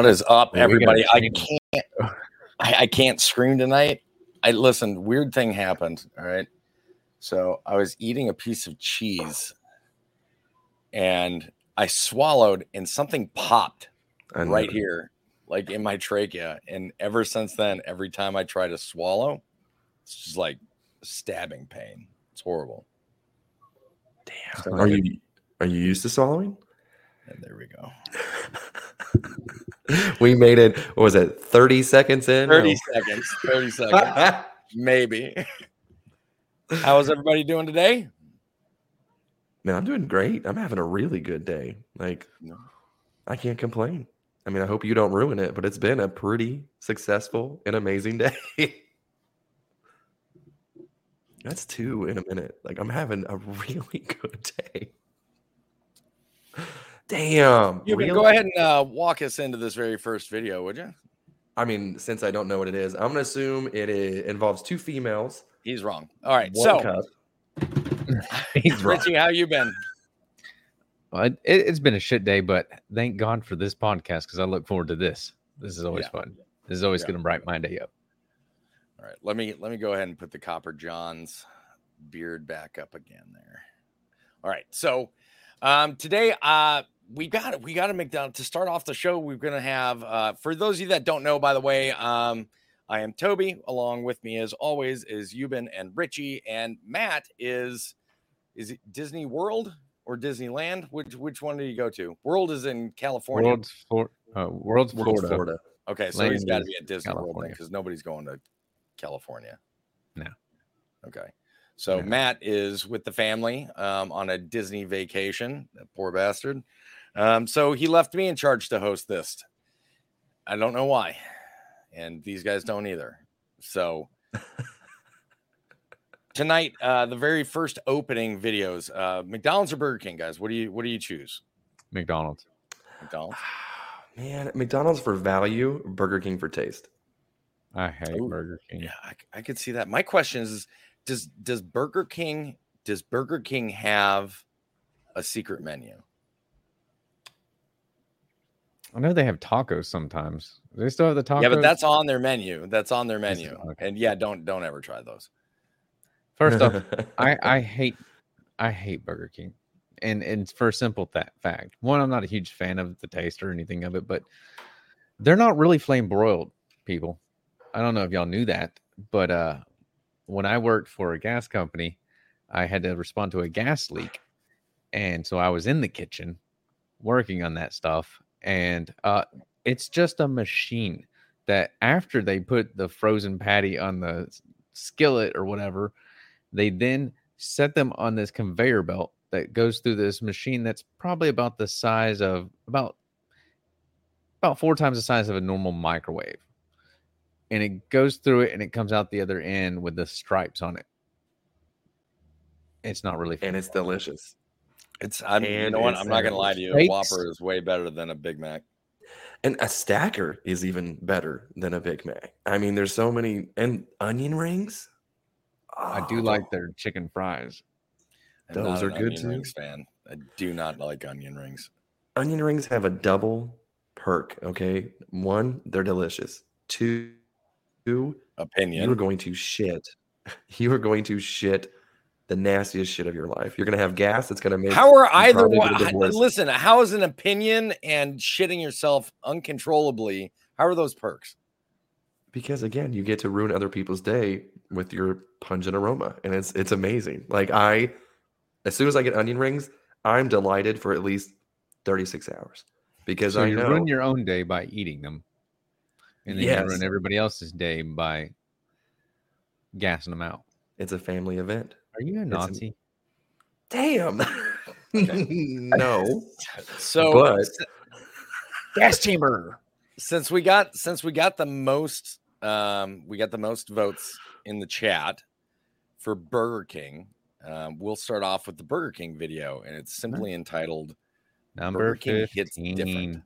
What is up, everybody? I can't. I, I can't scream tonight. I listen. Weird thing happened. All right. So I was eating a piece of cheese, and I swallowed, and something popped right here, like in my trachea. And ever since then, every time I try to swallow, it's just like stabbing pain. It's horrible. Damn. Are you are you used to swallowing? And there we go. we made it. What was it? Thirty seconds in. 30 Oh. seconds. 30 seconds. Maybe. How is everybody doing today? Man, I'm doing great. I'm having a really good day. Like, No. I can't complain. I mean, I hope you don't ruin it, but it's been a pretty successful and amazing day. That's two in a minute. Like, I'm having a really good day. Damn. You can really? go ahead and uh, walk us into this very first video, would you? I mean, since I don't know what it is, I'm going to assume it involves two females. He's wrong. All right. one So, cup. He's wrong. Richie, how you been? Well, it, it, has been a shit day, but thank God for this podcast because I look forward to this. This is always Yeah. fun. This is always Yeah. going to brighten my day up. All right. Let me let me go ahead and put the Copper John's beard back up again there. All right. So, um, today, uh, we got we got to make down to start off the show. We're gonna have uh, for those of you that don't know, by the way, um, I am Toby. Along with me, as always, is Yuban and Richie, and Matt is is it Disney World or Disneyland? Which which one did you go to? World is in California. World's, for, uh, World's, World's Florida. Florida. Okay, so he's got to be at Disney World California. because nobody's going to California. No. Okay. So No. Matt is with the family um, on a Disney vacation. Poor bastard. Um, so he left me in charge to host this. I don't know why, and these guys don't either. So tonight, uh, the very first opening videos, uh, McDonald's or Burger King, guys. What do you what do you choose? McDonald's. McDonald's. Man, McDonald's for value, Burger King for taste. I hate Ooh, Burger King. Yeah, I, I could see that. My question is, does does Burger King does Burger King have a secret menu? I know they have tacos sometimes. Do they still have the tacos? Yeah, but that's on their menu. That's on their menu. Okay. And yeah, don't don't ever try those. First off, I, I hate I hate Burger King, and and for a simple that fact, one, I'm not a huge fan of the taste or anything of it, but they're not really flame broiled people. I don't know if y'all knew that, but uh, when I worked for a gas company, I had to respond to a gas leak, and so I was in the kitchen, working on that stuff, and uh, it's just a machine that after they put the frozen patty on the skillet or whatever, they then set them on this conveyor belt that goes through this machine that's probably about the size of about about four times the size of a normal microwave. And it goes through it and it comes out the other end with the stripes on it. It's not really and it's delicious. It's I'm you know what? I'm not gonna lie to you. A. Whopper is way better than a Big Mac. And a stacker is even better than a Big Mac. I mean, there's so many and onion rings. I ah, do Oh, like their chicken fries. I'm Those not are an good too. rings fan. I do not like onion rings. onion rings have a double perk. Okay, one, they're delicious. Two, two, Opinion. you are going to shit. You are going to shit the nastiest shit of your life. You're going to have gas that's going to make. How are you either one? get. Listen, how is an opinion and shitting yourself uncontrollably? How are those perks? because again you get to ruin other people's day with your pungent aroma and it's it's amazing like i as soon as i get onion rings i'm delighted for at least 36 hours because So i you know ruin your own day by eating them. And then you ruin everybody else's day by gassing them out. it's a family event Are you a an- Nazi? damn no So But- s- Gas chamber. since we got since we got the most um we got the most votes in the chat for Burger King, um, we'll start off with the Burger King video, and it's simply entitled Number Burger King hits 15. different.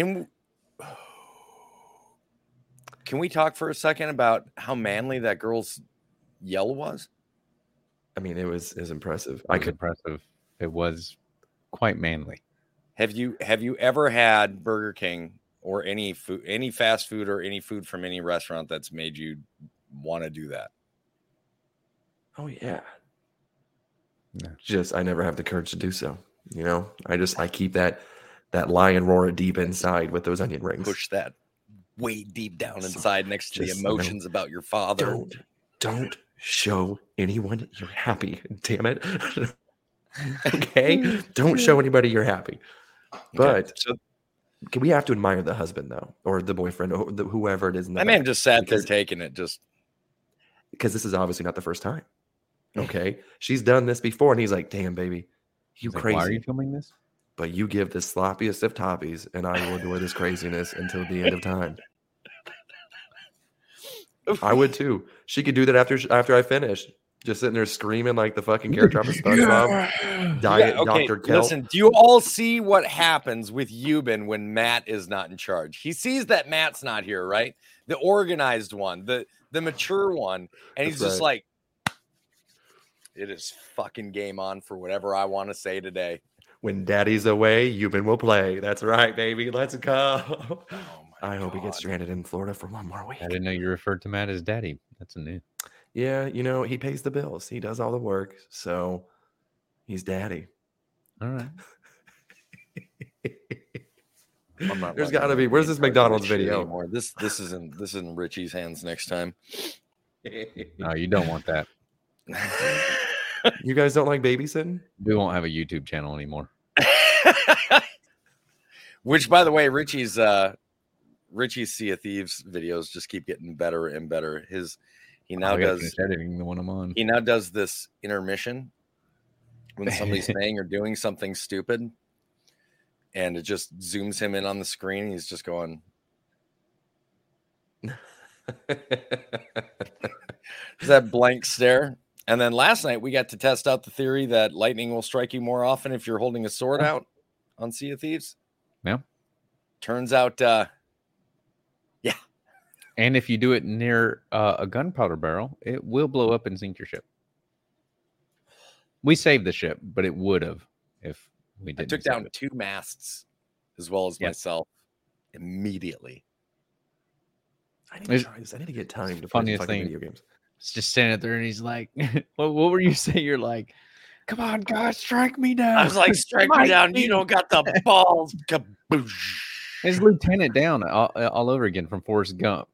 Can can we talk for a second about how manly that girl's yell was? i mean it was is impressive I i could impressive. It was quite manly. Have you have you ever had Burger King or any food any fast food or any food from any restaurant that's made you want to do that? oh yeah No. just i never have the courage to do so you know i just i keep that that lion roar deep inside with those onion rings. Push that way deep down So- inside next to the just no. emotions about your father. don't don't show anyone you're happy. Damn it. Okay? Don't show anybody you're happy. Okay, but so we have to admire the husband though or the boyfriend or the, whoever it is in the that man back, just sat there taking it. Just because this is obviously not the first time. Okay? She's done this before and he's like damn baby. You He's like, crazy Why are you filming this? But you give the sloppiest of toppies and i will adore this craziness until the end of time i would too she could do that after after i finish just sitting there screaming like the fucking character off of spongebob diet Yeah, okay, dr kelp Listen, do you all see what happens with Yuban when Matt is not in charge? He sees that Matt's not here, right? The organized one, the the mature one, and he's That's just right. like, "It is fucking game on for whatever I want to say today." When daddy's away Yuban will play that's right baby let's go Oh i hope he gets stranded in florida for one more week I didn't know you referred to Matt as daddy. That's a new. yeah you know he pays the bills he does all the work so he's daddy All right. I'm not There's letting got to be. Where's this McDonald's shit video? anymore. This this isn't this is in Richie's hands next time. No, you don't want that. You guys don't like babysitting? We won't have a YouTube channel anymore. Which, by the way, Richie's uh Richie's Sea of Thieves videos just keep getting better and better. His he now I does editing the one I'm on. he now does this intermission when somebody's saying or doing something stupid, and it just zooms him in on the screen. He's just going, Is that blank stare. And then last night we got to test out the theory that lightning will strike you more often if you're holding a sword out on Sea of Thieves. Yeah. Turns out, uh, yeah. And if you do it near uh, a gunpowder barrel, it will blow up and sink your ship. We saved the ship, but it would have if we didn't. I took down it. two masts as well as Yeah. myself immediately. I need to try this. I need to get time to play some fucking thing. video games. It's just standing there, and he's like, "What? What were you saying? You're like, come on, God, strike me down." I was like, strike me down. You don't got the balls. Kaboosh. It's Lieutenant Dan all, all over again from Forrest Gump.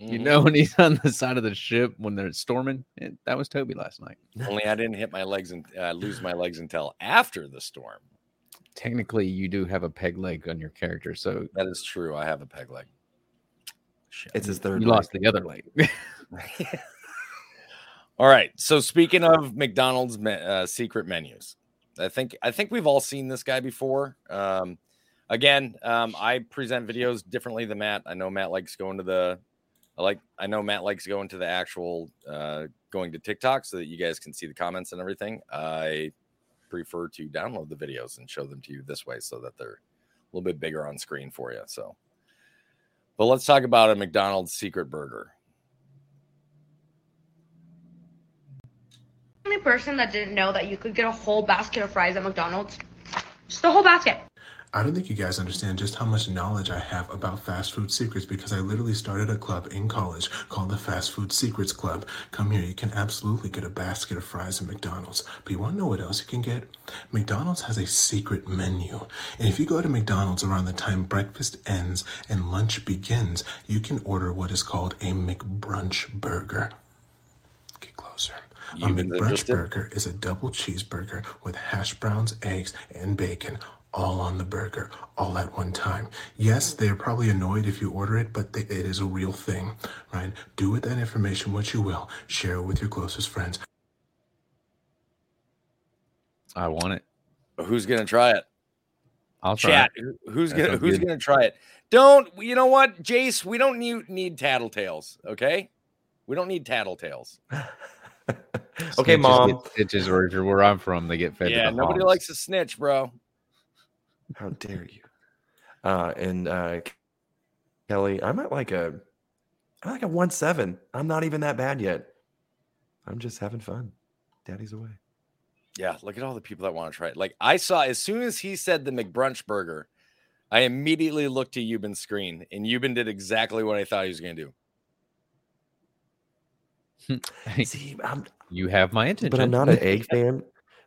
You Mhm. know when he's on the side of the ship when they're storming. It, that was Toby last night. Only I didn't hit my legs and uh, lose my legs until after the storm. Technically, you do have a peg leg on your character, so That is true. I have a peg leg. Shit. It's his third. you leg. lost the other leg. All right. So speaking of McDonald's uh, secret menus, I think I think we've all seen this guy before. Um, again, um, I present videos differently than Matt. I know Matt likes going to the, I like I know Matt likes going to the actual uh, going to TikTok so that you guys can see the comments and everything. I prefer to download the videos and show them to you this way so that they're a little bit bigger on screen for you. So, but let's talk about a McDonald's secret burger. Only person that didn't know that you could get a whole basket of fries at McDonald's. Just a whole basket. I don't think you guys understand just how much knowledge I have about fast food secrets because I literally started a club in college called the Fast Food Secrets Club. Come here, you can absolutely get a basket of fries at McDonald's. But you want to know what else you can get? McDonald's has a secret menu. And if you go to McDonald's around the time breakfast ends and lunch begins, you can order what is called a McBrunch burger. Get closer. A You've been McBrunch burger is a double cheeseburger with hash browns, eggs, and bacon all on the burger, all at one time. Yes, they're probably annoyed if you order it, but they, it is a real thing, right? Do with that information what you will. Share it with your closest friends. I want it. Who's gonna try it? I'll try. Chat. it. Who's That gonna Who's good. gonna try it? Don't. You know what, Jace? We don't need need tattletales. Okay. We don't need tattletales. okay, Snitches mom. get Stitches, or where I'm from, they get fed. to yeah. the Nobody hogs. likes a snitch, bro. How dare you? Uh, and uh, Kelly, I'm at like a, I'm like a one seven. I'm not even that bad yet. I'm just having fun. Daddy's away. Yeah. Look at all the people that want to try it. Like I saw as soon as he said the McBrunch burger, I immediately looked to Yuban's screen, and Yuban did exactly what I thought he was gonna do. See, I'm, you have my attention. but I'm not an egg fan.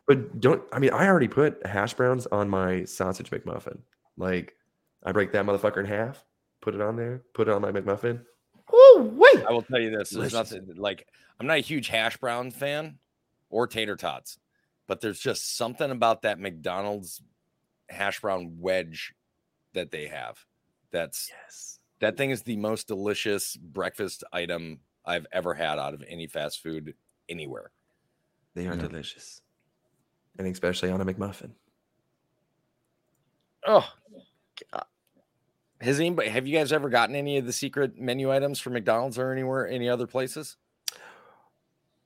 But don't I mean I already put hash browns on my sausage McMuffin. Like I break that motherfucker in half, put it on there, put it on my McMuffin. Woo wait. I will tell you this: there's Delicious. nothing like I'm not a huge hash brown fan or tater tots, but there's just something about that McDonald's hash brown wedge that they have. That's Yes. that thing is the most delicious breakfast item I've ever had out of any fast food anywhere. They are Yeah. delicious. And especially on a McMuffin. Oh, God. has anybody? Have you guys ever gotten any of the secret menu items from McDonald's or anywhere, any other places?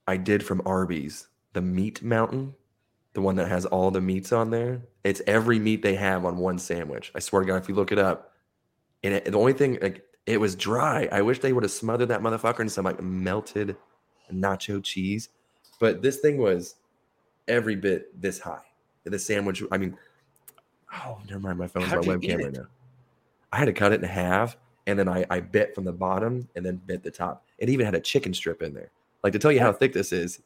I did from Arby's, the meat mountain, the one that has all the meats on there. It's every meat they have on one sandwich. I swear to God, if you look it up, and it, the only thing like it was dry. I wish they would have smothered that motherfucker in some like melted nacho cheese. But this thing was every bit this high. The sandwich, I mean, oh, never mind. My phone's How'd my webcam right now. I had to cut it in half, and then I, I bit from the bottom and then bit the top. It even had a chicken strip in there. Like to tell you how thick this is,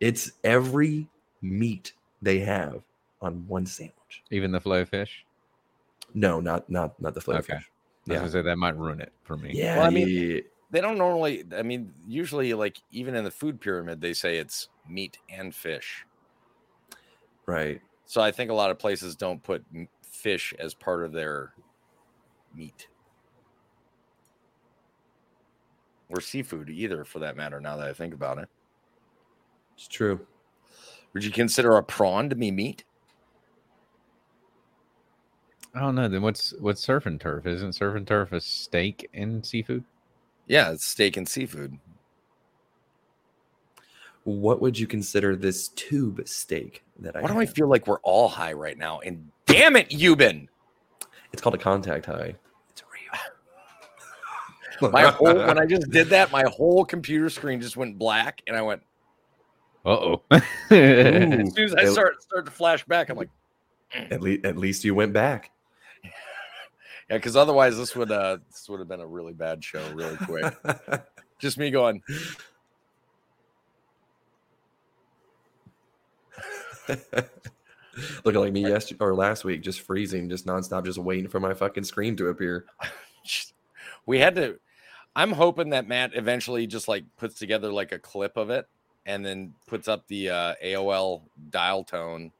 it's every meat they have on one sandwich. even the flow fish. No, not not not the flavor Okay. fish. I was gonna say that might ruin it for me. yeah. Well, I mean, yeah. they don't normally i mean usually like even in the food pyramid they say it's meat and fish right. so i think a lot of places don't put fish as part of their meat or seafood either for that matter now that i think about it It's true. would you consider a prawn to be meat I don't know. Then what's what's surf and turf? Isn't surf and turf a steak and seafood? yeah it's steak and seafood What would you consider this tube steak that I? why do i feel like we're all high right now and damn it Yuban. It's called a contact high. It's real. my whole when i just did that my whole computer screen just went black and i went Uh oh. as soon as i It- start start to flash back i'm like at least at least you went back. Yeah, because otherwise this would uh this would have been a really bad show really quick. Just me going. Looking like me yesterday or last week, just freezing, just nonstop, just waiting for my fucking screen to appear. we had to. I'm hoping that Matt eventually just like puts together like a clip of it and then puts up the uh, AOL dial tone,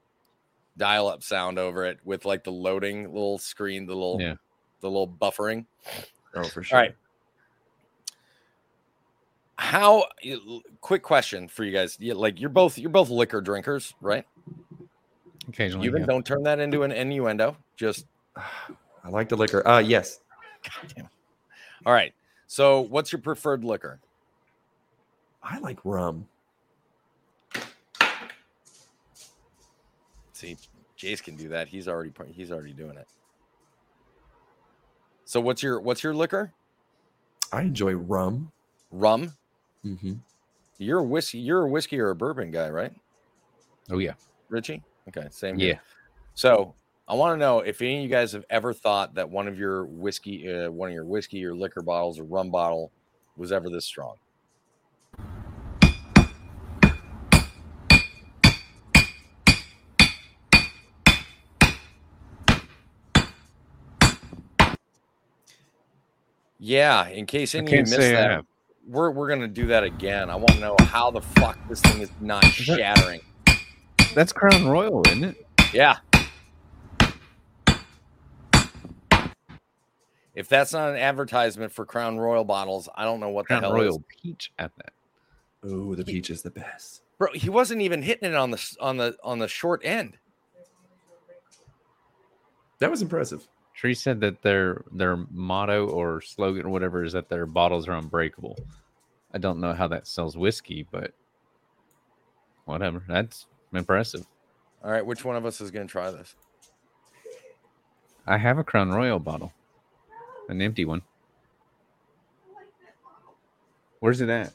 dial up sound over it with like the loading little screen, the little Yeah. The little buffering. Oh, for sure. All right. How? Quick question for you guys. You, like you're both you're both liquor drinkers, right? Occasionally, You yeah. don't turn that into an innuendo. Just I like the liquor. Uh yes. all right. So, what's your preferred liquor? I like rum. See, Jace can do that. He's already he's already doing it. So, what's your what's your liquor? I enjoy rum. Rum. Mm-hmm. You're a whiskey. You're a whiskey or a bourbon guy, right, Oh yeah, Richie? Okay, same. yeah. here. So, I want to know if any of you guys have ever thought that one of your whiskey, uh, one of your whiskey or liquor bottles or rum bottle, was ever this strong. Yeah, in case I any of you missed that, we're we're gonna do that again. I want to know how the fuck this thing is not Is that- shattering. That's Crown Royal, isn't it? Yeah. If that's not an advertisement for Crown Royal bottles, I don't know what Crown the hell Royal is. Peach at that. Ooh, the peach is the best. Bro, he wasn't even hitting it on the on the on the short end. That was impressive. Tree said that their their motto or slogan or whatever is that their bottles are unbreakable. I don't know how that sells whiskey, but whatever. That's impressive. All right, which one of us is going to try this? I have a Crown Royal bottle, an empty one. Where's it at?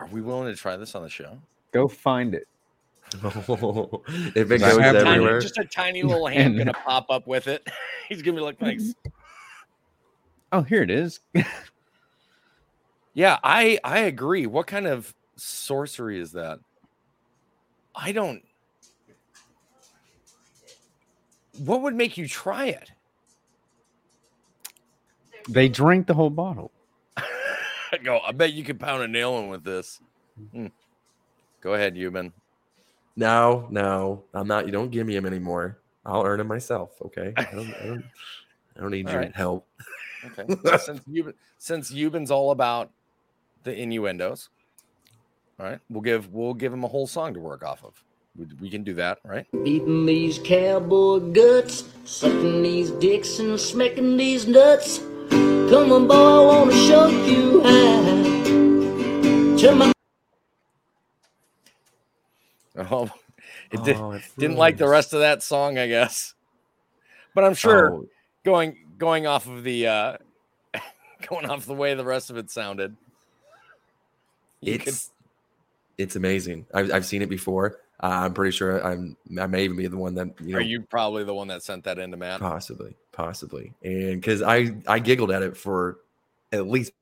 Are we willing to try this on the show? Go find it. if it I goes have Tiny- everywhere, just a tiny little hand And- going to pop up with it. He's going to be like, thanks. Oh, here it is. Yeah, I I agree. What kind of sorcery is that? I don't. What would make you try it? they drank the whole bottle. I go. I bet you could pound a nail in with this. Hmm. Go ahead, Yuban. No, no, I'm not. You don't give me him anymore. I'll earn him myself. Okay. I don't. I don't, I don't need All your right. help. Okay. Well, since Yuban, since Yuban's all about the innuendos, all right, we'll give we'll give him a whole song to work off of. We, we can do that, right? Beating these cowboy guts, sucking these dicks and smacking these nuts. Come on, boy, I wanna show you how. To my Oh, it did, Oh, it didn't like the rest of that song, I guess. But I'm sure Oh, going going off of the uh going off the way the rest of it sounded. You could- it's it's amazing. I've I've seen it before. Uh, I'm pretty sure I'm I may even be the one that you know are you probably the one that sent that into Matt? possibly possibly and because I I giggled at it for at least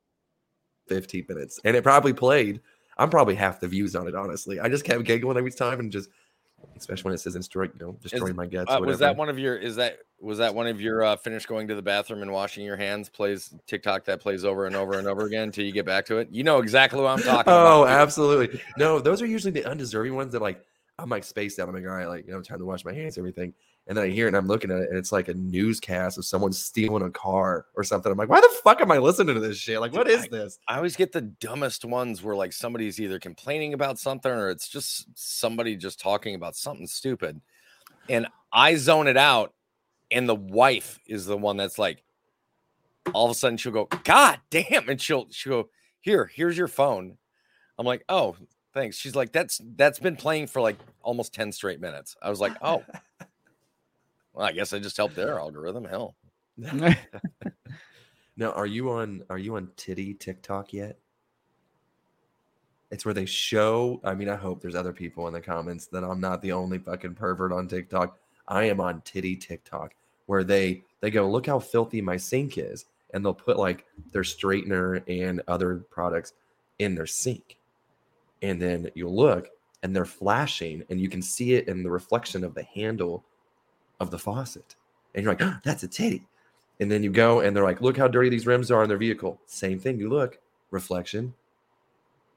15 minutes and it probably played. I'm probably half the views on it. Honestly, I just kept giggling every time and just especially when it says destroy you know destroy my guts. Uh, was that one of your is that was that one of your uh finish going to the bathroom and washing your hands plays TikTok that plays over and over and over again until you get back to it? You know exactly what I'm talking Oh, about. absolutely. No, those are usually the undeserving ones that like I'm like spaced out. I'm like, all right, like you know, time to wash my hands, everything. And then I hear it and I'm looking at it, and it's like a newscast of someone stealing a car or something. I'm like, why the fuck am I listening to this shit? Like, what is this? I always get the dumbest ones where like somebody's either complaining about something or it's just somebody just talking about something stupid. And I zone it out, and the wife is the one that's like, all of a sudden she'll go, God damn, and she'll she'll go, Here, here's your phone. I'm like, oh, thanks. She's like, that's that's been playing for like almost 10 straight minutes. I was like, oh. Well, I guess I just helped their algorithm. Hell. now, are you on are you on titty TikTok yet? It's where they show. I mean, I hope there's other people in the comments that I'm not the only fucking pervert on TikTok. I am on titty TikTok where they they go, look how filthy my sink is, and they'll put like their straightener and other products in their sink, and then you'll look, and they're flashing, and you can see it in the reflection of the handle of the faucet. And you're like, oh, that's a titty. And then you go and they're like, look how dirty these rims are in their vehicle. Same thing. You look, reflection,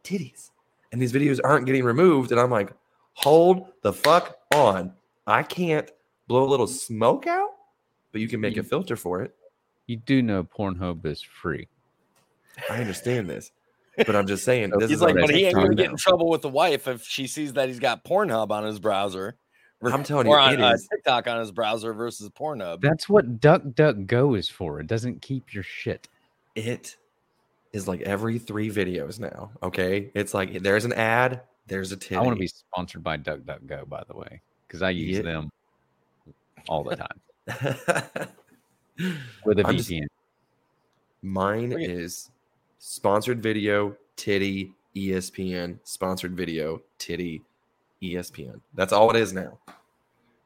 titties. And these videos aren't getting removed. And I'm like, hold the fuck on. I can't blow a little smoke out, but you can make a filter for it. You do know Pornhub is free. I understand this. But I'm just saying, this He's is like, on but he ain't gonna get in trouble with the wife if she sees that he's got Pornhub on his browser. I'm telling or you, on it uh, is. TikTok on his browser versus Pornhub. That's what DuckDuckGo is for. It doesn't keep your shit. It is like every three videos now. Okay. It's like there's an ad, there's a titty. I want to be sponsored by DuckDuckGo, by the way, because I use Yeah. them all the time with a I'm just- VPN. Mine Bring it. is sponsored video, titty, ESPN, sponsored video, titty, ESPN. That's all it is now.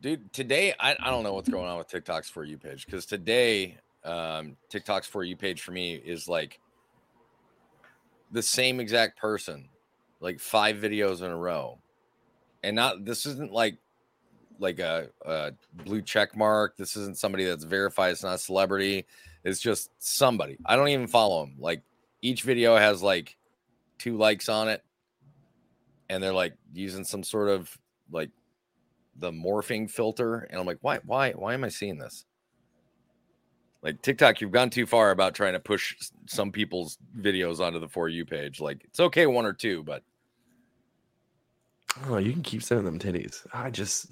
Dude, today I, I don't know what's going on with TikTok's for you page because today um TikTok's for you page for me is like the same exact person, like five videos in a row. And not this isn't like like a, a blue check mark. This isn't somebody that's verified. It's not a celebrity. It's just somebody. I don't even follow them. Like each video has like two likes on it, and they're like using some sort of like the morphing filter and i'm like why why why am i seeing this like tiktok you've gone too far about trying to push some people's videos onto the for you page like it's okay one or two but Oh, you can keep sending them titties. I just,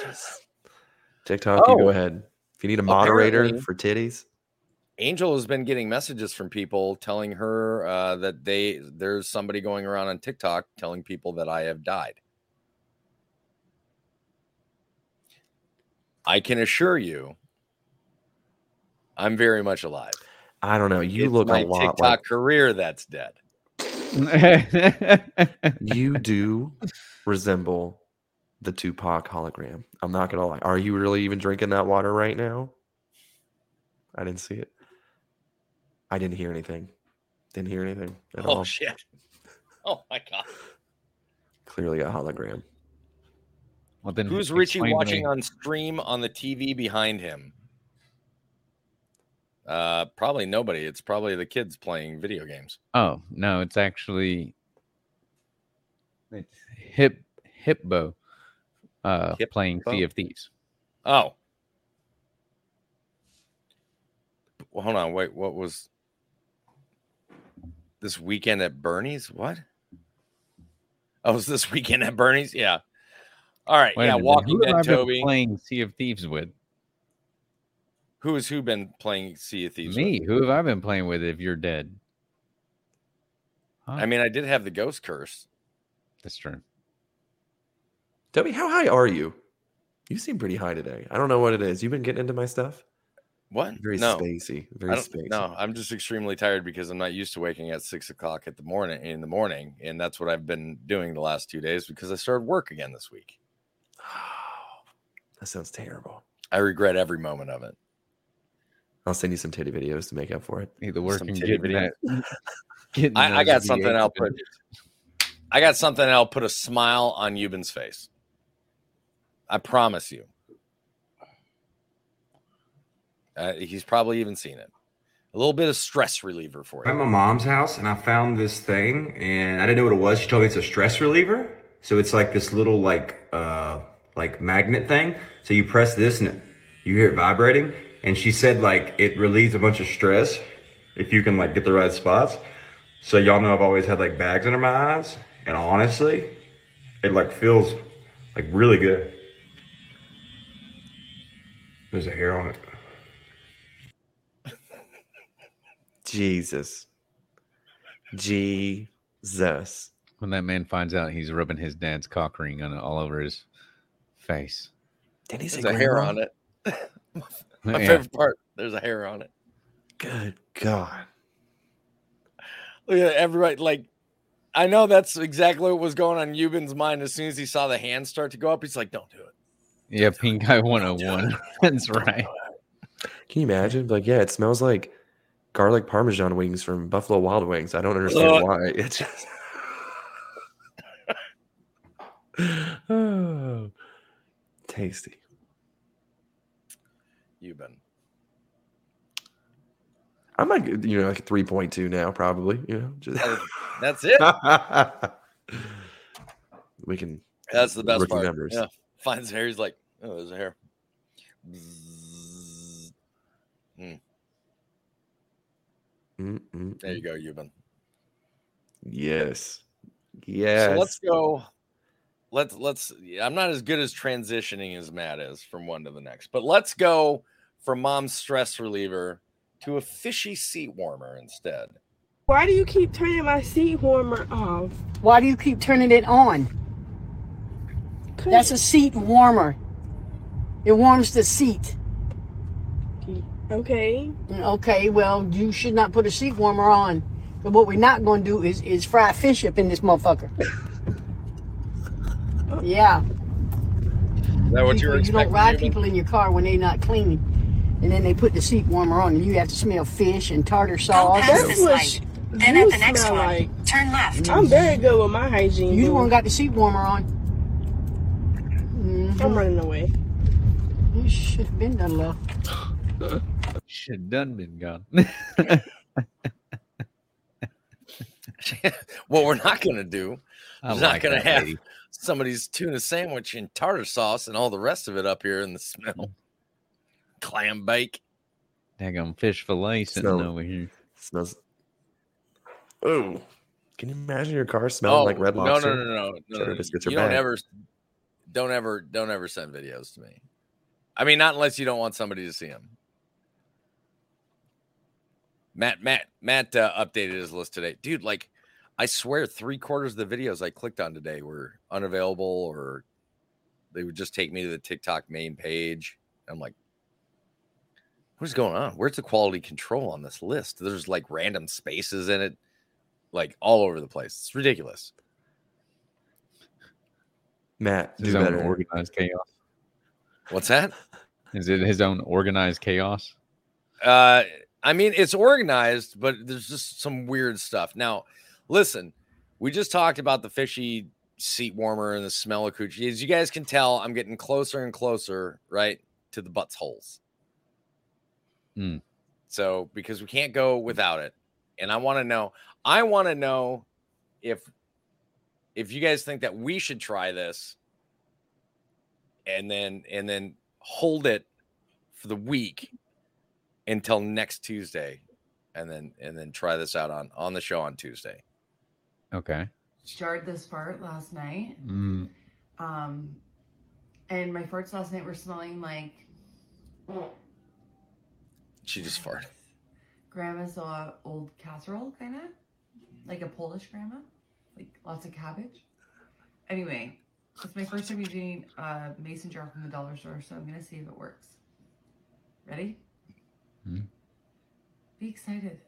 just TikTok, you Oh. go ahead. If you need a moderator Apparently- for titties, angel has been getting messages from people telling her uh, that they there's somebody going around on tiktok telling people that i have died i can assure you i'm very much alive I don't know. You It's look my a lot tiktok like career that's dead you do resemble the Tupac hologram. I'm not gonna lie. Are you really even drinking that water right now? I didn't see it. I didn't hear anything. Didn't hear anything at oh all. Oh shit oh my god Clearly a hologram. well, then Who's Richie watching me- on stream on the TV behind him? Uh, probably nobody. It's probably the kids playing video games. Oh no, it's actually it's Hip Hipbo uh, playing Sea of Thieves. Oh, well, hold on. Wait, what was this weekend at Bernie's? What? Oh, was this weekend at Bernie's? Yeah. All right. Wait a yeah. minute, Walking Dead I been Toby. playing Sea of Thieves with? Who has who been playing Sea of Thieves? with? Me. Who have I been playing with? If you're dead, I mean, I did have the ghost curse. that's true. Toby, how high are you? You seem pretty high today. I don't know what it is. You've been getting into my stuff? What? Very no. spacey. Very spacey. No, I'm just extremely tired because I'm not used to waking at six o'clock at the morning in the morning, and that's what I've been doing the last two days because I started work again this week. Oh, That sounds terrible. I regret every moment of it. I'll send you some titty videos to make up for it. Either Some working, titty getting videos. that. I, I got something. I'll put. I got something. I'll put a smile on Yuban's face. I promise you. Uh, he's probably even seen it. A little bit of stress reliever for I'm you. at my mom's house and I found this thing and I didn't know what it was. She told me it's a stress reliever. So it's like this little like uh like magnet thing. So you press this and you hear it vibrating. And she said like it relieves a bunch of stress if you can like get the right spots. So y'all know I've always had like bags under my eyes. And honestly, it like feels like really good. There's a hair on it. Jesus. Jesus. When that man finds out he's rubbing his dad's cock ring on all over his face. Did he say There's a hair on it. My Yeah. favorite part. There's a hair on it. Good God. Look at everybody. Like, I know that's exactly what was going on Yuban's mind. As soon as he saw the hand start to go up, he's like, "Don't do it." Yeah, Pink Eye 101. That's right. Can you imagine? Like, yeah, it smells like garlic parmesan wings from Buffalo Wild Wings. I don't understand Ugh. why. It's just oh, tasty. You've been. I'm like you know like three point two now probably. You know, just That's it. we can. That's the best part. numbers. Yeah. Finds hair. He's like, oh, there's a hair. Hmm. Mm-mm. There you go, Yuban. Yes. Yes. So let's go. Let's let's. yeah, I'm not as good as transitioning as Matt is from one to the next, but let's go from mom's stress reliever to a fishy seat warmer instead. Why do you keep turning my seat warmer off? Why do you keep turning it on? That's a seat warmer. It warms the seat. Okay. Okay, well, you should not put a seat warmer on. But what we're not going to do is, is fry fish up in this motherfucker. yeah. Is that what you were People- you don't expecting? ride people in your car when they're not clean. And then they put the seat warmer on, and you have to smell fish and tartar sauce. That's what Then you at the next smell one, like. turn left. I'm very good with my hygiene. You the boo. one got the seat warmer on. I'm mm-hmm. running away. You should have been done left. Should done been gone. what we're not going to do I is not like going to have lady. somebody's tuna sandwich and tartar sauce and all the rest of it up here in the smell. Mm. Clam bake. Daggum fish fillet sitting Smell- over here. Smells. Oh, can you imagine your car smelling oh, like red no, lobster? No, no, no, no, no. Cheddar no. biscuits are You don't bad. ever, don't ever, don't ever send videos to me. I mean, not unless you don't want somebody to see them. Matt, Matt, Matt uh, updated his list today, dude. Like, I swear, three quarters of the videos I clicked on today were unavailable, or they would just take me to the TikTok main page. I'm like, what is going on? Where's the quality control on this list? There's like random spaces in it, like all over the place. It's ridiculous. Matt, do His own organized chaos. What's that? Is it his own organized chaos? Uh, I mean, it's organized, but there's just some weird stuff. Now, listen, we just talked about the fishy seat warmer and the smell of coochie. As you guys can tell, I'm getting closer and closer, right, to the butts holes. Mm. So, because we can't go without it, and I want to know, I want to know if if you guys think that we should try this, and then and then hold it for the week until next Tuesday, and then and then try this out on on the show on Tuesday. Okay. jarred this fart last night. Mm. Um, and my farts last night were smelling like She just farted. grandma's uh, old casserole, kind of like a Polish grandma, like lots of cabbage. Anyway, it's my first time using a mason jar from the dollar store, so I'm gonna see if it works. Ready? Hmm. Be excited.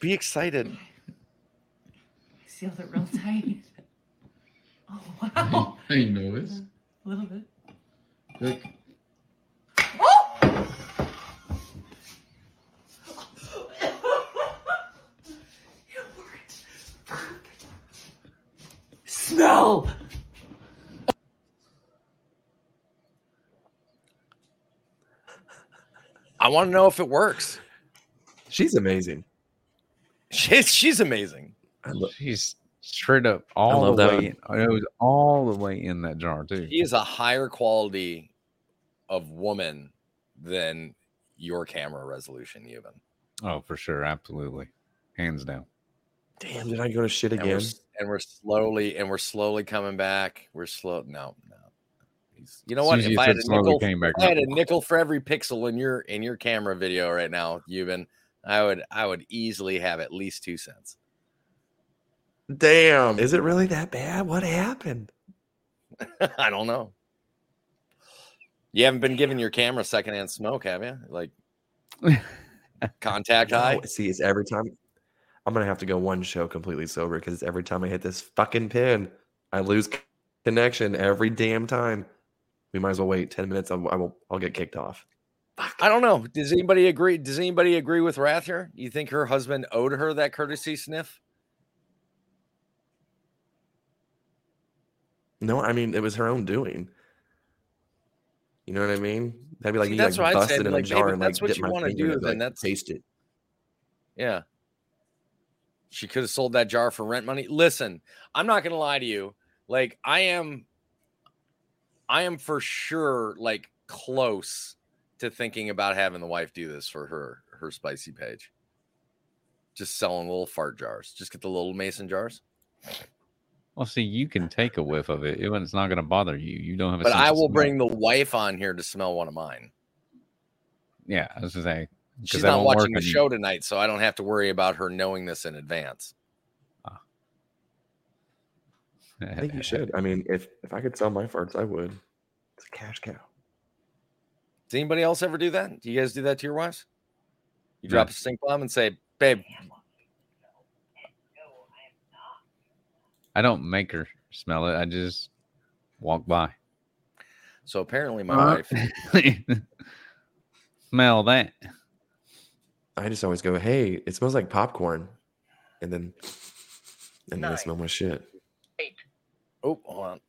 Be excited. I sealed it real tight. Oh wow! I noticed. A little bit. Look, Smell. I want to know if it works. She's amazing. She's she's amazing. She's straight up all love the that way. In, it was all the way in that jar too. He is a higher quality of woman than your camera resolution, even. Oh, for sure, absolutely, hands down. Damn, did I go to shit And we're, again? and we're slowly and we're slowly coming back. We're slow. No, no. He's, you know what? If I had a nickel, came back if I had a nickel for every pixel in your in your camera video right now, Yuban, I would I would easily have at least two cents. Damn, is it really that bad? What happened? I don't know. You haven't been giving your camera secondhand smoke, have you? Like contact high. No, see, it's every time. I'm gonna have to go one show completely sober because every time I hit this fucking pin, I lose connection every damn time. We might as well wait ten minutes. I'll, I will. I'll get kicked off. I don't know. Does anybody agree? Does anybody agree with Wrath here? You think her husband owed her that courtesy sniff? No, I mean it was her own doing. You know what I mean? That'd be like See, me that's like what I'd say, busted in like, a jar and like that's what dip you my wanna finger do, in then like, that's- taste it. Yeah. She could have sold that jar for rent money. Listen, I'm not gonna lie to you. Like I am I am for sure like close to thinking about having the wife do this for her her spicy page. Just selling little fart jars. Just get the little mason jars. Well, see, you can take a whiff of it. It's not going to bother you. You don't have a. But I will bring the wife on here to smell one of mine. Yeah, I was gonna say 'cause She's not watching the on you. show tonight, so I don't have to worry about her knowing this in advance. I think you should. I mean, if if I could sell my farts, I would. It's a cash cow. Does anybody else ever do that? Do you guys do that to your wives? You No. drop a stink bomb and say, "Babe, I don't make her smell it. I just walk by. So apparently, my Uh, wife. Smell that. I just always go, "Hey, it smells like popcorn," and then and then I smell my shit. Oh, hold on.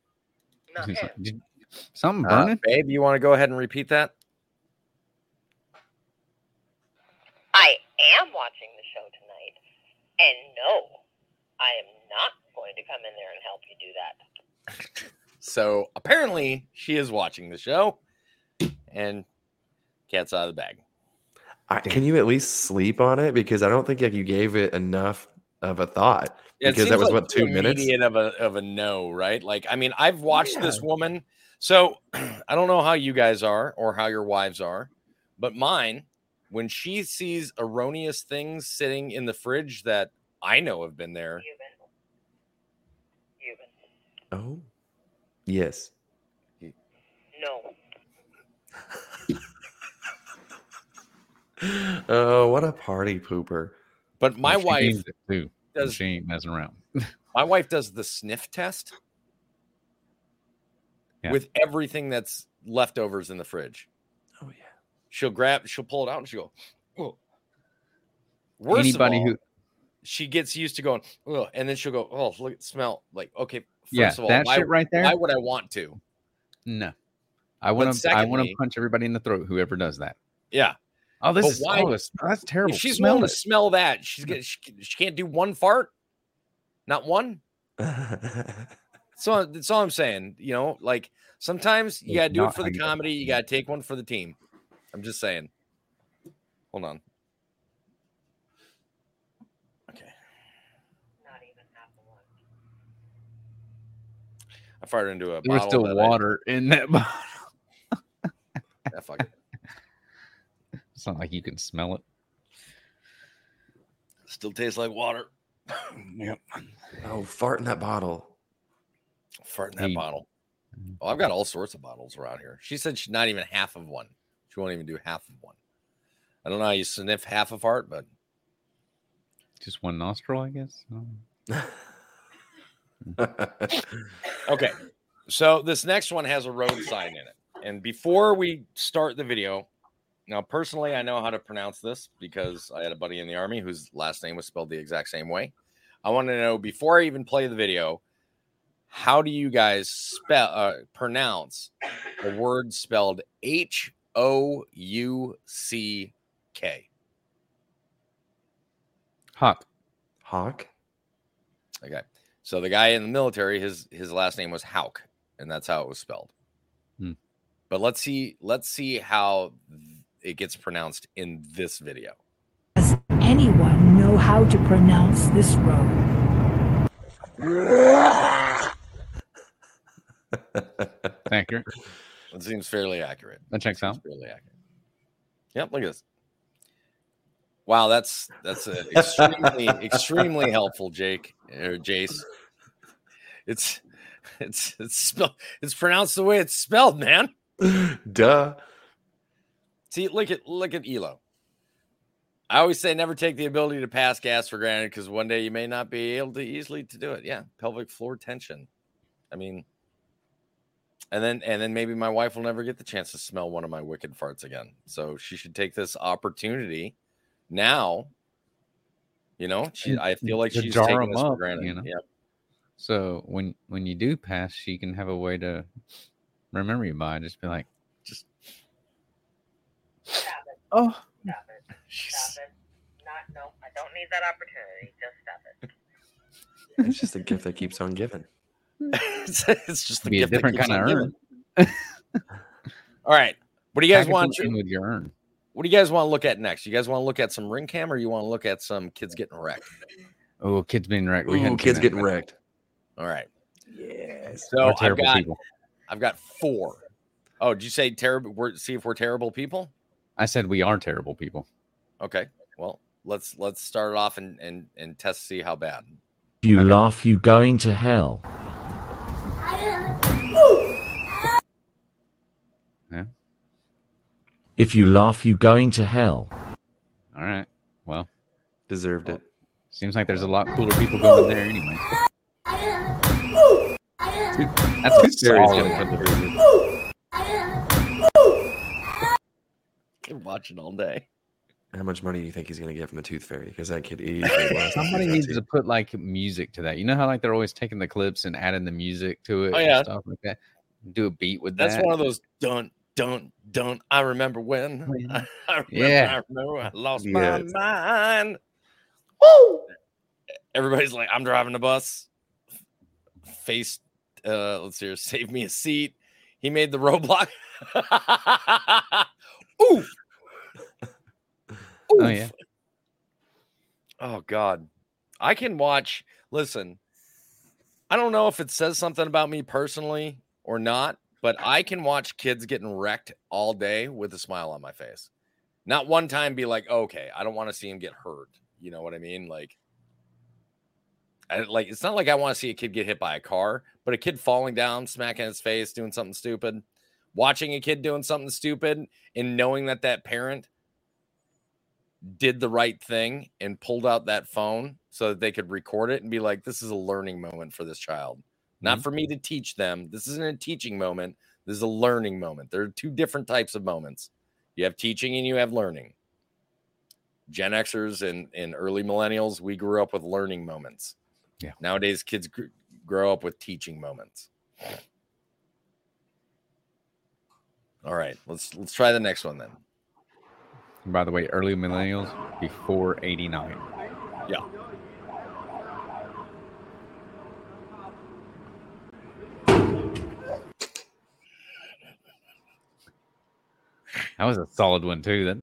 He's like, "Did- Something Uh, burning? babe, you want to go ahead and repeat that? I am watching the show tonight, and no, I am not going to come in there and help you do that. So apparently, she is watching the show, and cat's out of the bag. I, can you at least sleep on it? Because I don't think like you gave it enough of a thought. Yeah, it because that seems was like what two minutes. immediate of a of a no, right? Like, I mean, I've watched this woman. So I don't know how you guys are or how your wives are, but mine, when she sees erroneous things sitting in the fridge that I know have been there, Oh, yes. No. Oh, what a party pooper! But my wife too. Does- She ain't messing around. my wife does the sniff test Yeah. with everything that's leftovers in the fridge. Oh yeah. She'll grab, she'll pull it out, and she'll go. Oh. Worst Anybody of all, who- she gets used to going, oh, and then she'll go, oh, look, at smell. Like, okay, first Yeah, of all, that why, shit right there? Why would I want to? No. I want to. I want to punch everybody in the throat. Whoever does that. Yeah. Oh, this But is. why- Oh, this, that's terrible. If she's Smell willing it. to smell that, she's get, she, she can't do one fart, not one. So that's all I'm saying. You know, like sometimes you gotta do it for the comedy. You gotta take one for the team. I'm just saying. Hold on. Okay. Not even half a one. I fired into a There was still that I- water in that bottle. Yeah, fuck it. It's not like you can smell it. Still tastes like water. yep. Oh, fart in that bottle. Fart in that Hey. bottle. Mm-hmm. Oh, I've got all sorts of bottles around here. She said she's not even half of one. She won't even do half of one. I don't know how you sniff half a fart, but Just one nostril, I guess. Okay. So this next one has a road sign in it. And before we start the video, now personally, I know how to pronounce this because I had a buddy in the army whose last name was spelled the exact same way. I want to know before I even play the video, how do you guys spell uh, pronounce a word spelled H O U C K? Hawk. Hawk. Okay. So the guy in the military, his his last name was Houck, and that's how it was spelled. Hmm. But let's see, let's see how it gets pronounced in this video. Does anyone know how to pronounce this road? Accurate. It seems fairly accurate. That checks out. Fairly accurate. Yep, look at this. Wow, that's that's a extremely extremely helpful, Jake or Jace. It's it's it's spelled it's pronounced the way it's spelled, man. Duh. See, look at look at Elo. I always say never take the ability to pass gas for granted because one day you may not be able to easily to do it. Yeah, pelvic floor tension. I mean, and then and then maybe my wife will never get the chance to smell one of my wicked farts again. So she should take this opportunity now. You know, she I feel like she's taking this for granted. you know? Yep. So when when you do pass, she can have a way to remember you by. Just be like, Stop it. oh, Stop it. Stop it. Not, no, I don't need that opportunity. Just stop it. It's just a gift that keeps on giving. it's, it's just the be a gift that different keeps kind of on urn. giving. All right. What do you guys Package want? it in with your urn. What do you guys want to look at next? You guys want to look at some ring cam, or you want to look at some kids getting wrecked? Oh, kids being wrecked. Ooh, hadn't seen kids that getting yet. wrecked. All right. Yes. So We're I've terrible got, people. I've got four. Oh, did you say terrible? We're see if we're terrible people. I said we are terrible people. Okay. Well, let's let's start it off and and and test see how bad. If you laugh, you going to hell. Yeah. If you laugh, you going to hell. All right. Well, Deserved it. seems like there's a lot cooler people going there anyway. That's a Tooth Fairy's solid. gonna come to visit. Can watch it all day. How much money do you think he's gonna get from the Tooth Fairy? Because that kid easily Somebody needs to put like music to that. You know how like they're always taking the clips and adding the music to it Oh, and yeah. stuff like that. Do a beat with That's that. That's one of those don't don't don't. I remember when. I remember, Yeah. I remember I lost Yes. my mind. Woo! Everybody's like, I'm driving the bus. Face, uh, let's see here. Save me a seat. He made the roadblock. Ooh. Oh yeah. Oh God, I can watch. Listen, I don't know if it says something about me personally or not, but I can watch kids getting wrecked all day with a smile on my face. Not one time be like, okay, I don't want to see him get hurt. You know what I mean? Like, I, like it's not like I want to see a kid get hit by a car, but a kid falling down, smacking his face, doing something stupid, watching a kid doing something stupid, and knowing that that parent did the right thing and pulled out that phone so that they could record it and be like, this is a learning moment for this child. Not mm-hmm. for me to teach them. This isn't a teaching moment. This is a learning moment. There are two different types of moments. You have teaching and you have learning. Gen Xers and, and early millennials, we grew up with learning moments. Yeah. Nowadays, kids gr- grow up with teaching moments. All right, let's let's try the next one then. By the way, early millennials before '89. Yeah. That was a solid one too. Then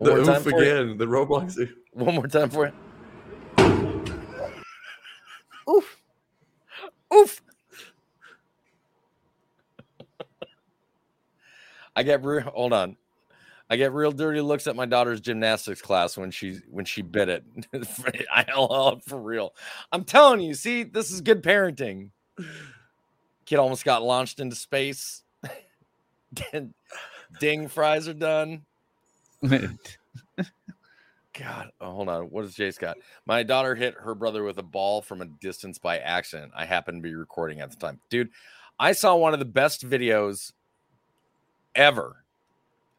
The more time oof for you? again. The Roblox. oof. One more time for it. Oof. Oof. I get real hold on. I get real dirty looks at my daughter's gymnastics class when she when she bit it. I LL for real. I'm telling you, see, this is good parenting. Kid almost got launched into space. Ding fries are done. God, oh, hold on. What does Jace got? My daughter hit her brother with a ball from a distance by accident. I happened to be recording at the time. Dude, I saw one of the best videos ever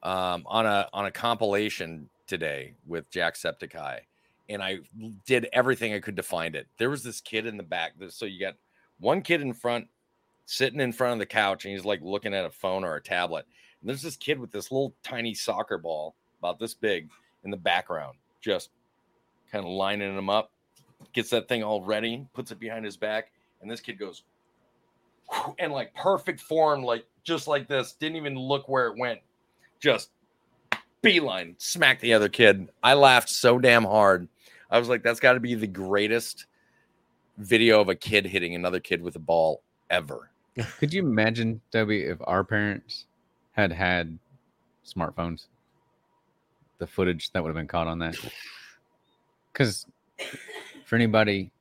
um, on a on a compilation today with Jacksepticeye, and I did everything I could to find it. There was this kid in the back. So you got one kid in front, sitting in front of the couch, and he's like looking at a phone or a tablet. And there's this kid with this little tiny soccer ball about this big in the background, just kind of lining him up. Gets that thing all ready, puts it behind his back, and this kid goes and like perfect form, like just like this. Didn't even look where it went. Just beeline, smack the other kid. I laughed so damn hard. I was like, that's got to be the greatest video of a kid hitting another kid with a ball ever. Could you imagine, Debbie, if our parents had had smartphones? The footage that would have been caught on that. Because for anybody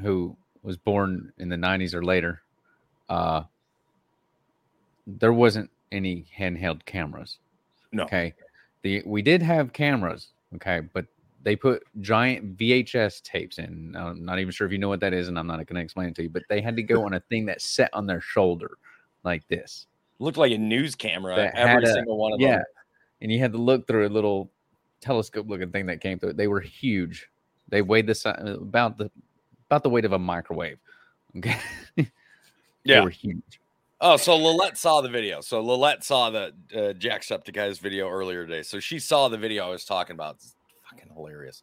who was born in the 90s or later, uh, there wasn't any handheld cameras. No. Okay. The we did have cameras, okay, but they put giant VHS tapes in. I'm not even sure if you know what that is, and I'm not going to explain it to you. But they had to go on a thing that set on their shoulder like this. Looked like a news camera. Every a- single one of yeah, them. And you had to look through a little telescope looking thing that came through. it. They were huge. They weighed the si- about the about the weight of a microwave. Okay, they Yeah. were huge. Oh, so Lilette saw the video. So Lilette saw the uh, Jacksepticeye's video earlier today. So she saw the video I was talking about. It's fucking hilarious.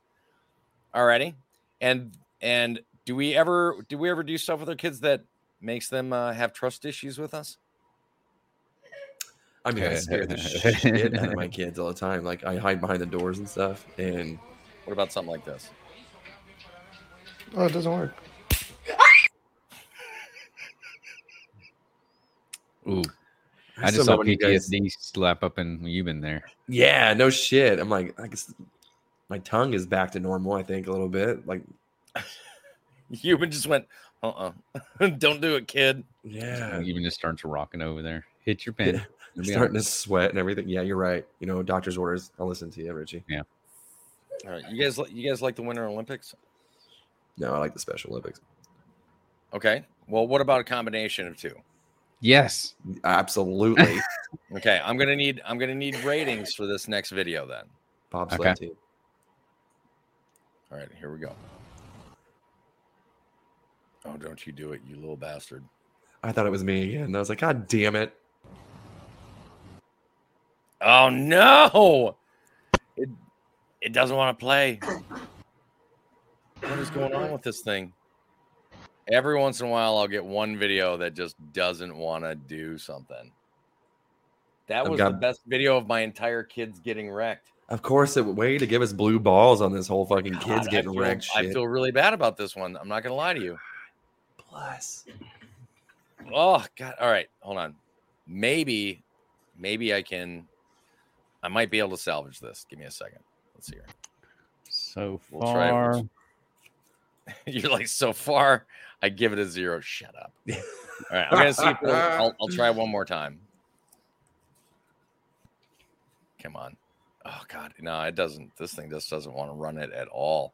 Alrighty, and and do we ever do we ever do stuff with our kids that makes them uh, have trust issues with us? I mean, I scare the shit out of my kids all the time. Like I hide behind the doors and stuff. And what about something like this? Oh, it doesn't work. Ooh, I I just still saw know when you guys- PTSD slap up and you've been there. Yeah, no shit. I'm like, I guess my tongue is back to normal. I think a little bit. Like, Yuban just went, uh, uh don't do it, kid. Yeah. even just starts rocking over there. Hit your pen. Yeah. It'll be starting to sweat and everything. Yeah, you're right. You know, doctor's orders. I'll listen to you, Richie. Yeah. All right, you guys, you guys like the Winter Olympics? No, I like the Special Olympics. Okay. Well, what about a combination of two? Yes, absolutely. Okay, I'm gonna need I'm gonna need ratings for this next video then. Bobsled Okay. team. All right, here we go. Oh, don't you do it, you little bastard. I thought it was me again. I was like, God damn it. Oh no! It it doesn't want to play. What is going on with this thing? Every once in a while, I'll get one video that just doesn't want to do something. That was the best video of my entire kids getting wrecked. Of course, it way to give us blue balls on this whole fucking kids God, I getting feel- wrecked I feel really bad about this one. I'm not gonna lie to you. Plus. Oh God! All right, hold on. Maybe, maybe I can. I might be able to salvage this. Give me a second. Let's see here. So far, We'll- You're like so far. I give it a zero. Shut up. All right, I'm gonna see. If I'll, I'll try one more time. Come on. Oh God, no, it doesn't. This thing just doesn't want to run it at all.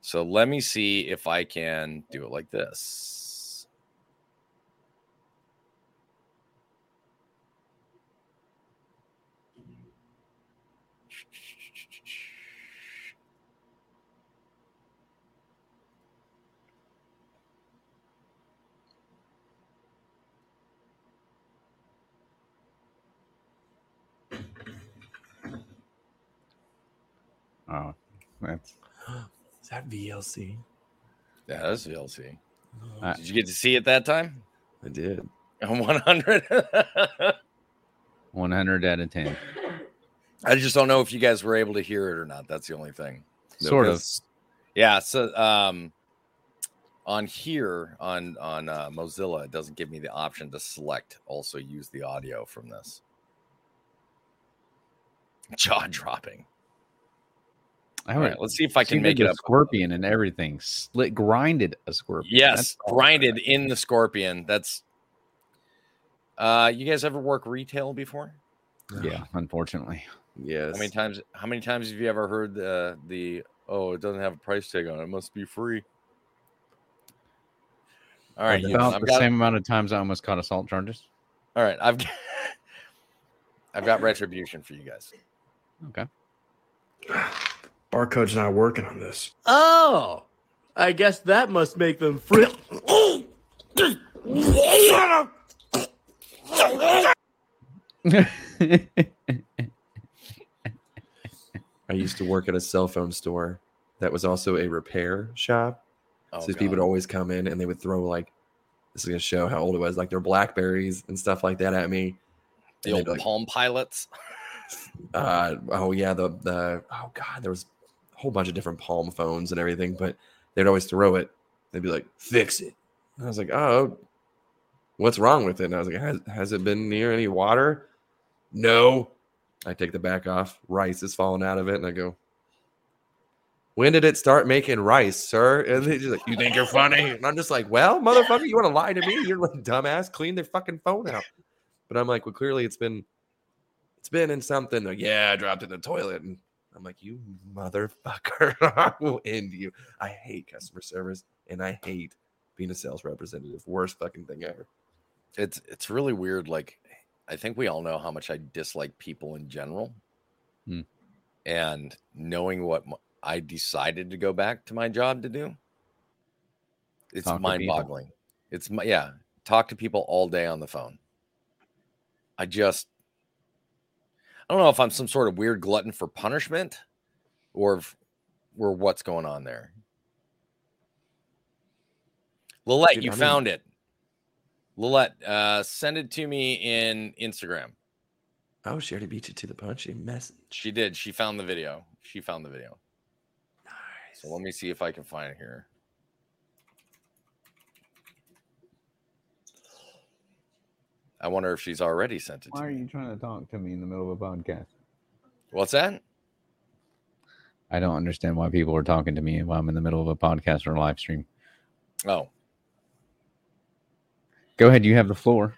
So let me see if I can do it like this. Oh, that's Is that VLC? Yeah, that's VLC. Uh, Did you get to see it that time? I did. 100. 100 out of 10. I just don't know if you guys were able to hear it or not. That's the only thing. Sort of. Yeah. So um, on here on on uh, Mozilla, it doesn't give me the option to select also use the audio from this. Jaw dropping. I All right, let's see if I can make the it up. Scorpion and everything. Split, grinded a scorpion. Yes, That's all. grinded in the scorpion. That's. Uh, you guys ever work retail before? Yeah, unfortunately. Yes. How many times? How many times have you ever heard the the oh it doesn't have a price tag on it, it must be free? All right, About I've the got, same amount of times I almost caught assault charges. all right, I've got, I've got retribution for you guys. Okay. Barcode's not working on this. Oh, I guess that must make them free. I used to work at a cell phone store that was also a repair shop. Oh, so these people would always come in and they would throw like this is gonna show how old it was, like their Blackberries and stuff like that at me. The And old like, Palm Pilots. uh oh yeah the the oh god there was a whole bunch of different palm phones and everything but they'd always throw it. They'd be like fix it. And i was like oh what's wrong with it? And i was like has, has it been near any water? No. I take the back off. Rice is falling out of it and i go when did it start making rice sir? And they just like you think you're funny? And i'm just like well motherfucker you want to lie to me? You're like dumbass. Clean their fucking phone out. But i'm like well clearly it's been it's been in something. Like, yeah, I dropped it in the toilet. And I'm like, you motherfucker. I will end you. I hate customer service and I hate being a sales representative. Worst fucking thing ever. It's it's really weird. Like, I think we all know how much I dislike people in general, Hmm. and knowing what m- I decided to go back to my job to do, it's Talk mind-boggling. It's my yeah, talk to people all day on the phone. I just I don't know if I'm some sort of weird glutton for punishment, or if, or what's going on there. Lillette, Dude, you I mean- found it. Lillette, uh, send it to me in Instagram. Oh, she already beat you to the punch. She message. She did. She found the video. She found the video. Nice. So let me see if I can find it here. I wonder if she's already sent it to Why are me. you trying to talk to me in the middle of a podcast? What's that? I don't understand why people are talking to me while I'm in the middle of a podcast or a live stream. Oh, Go ahead, you have the floor.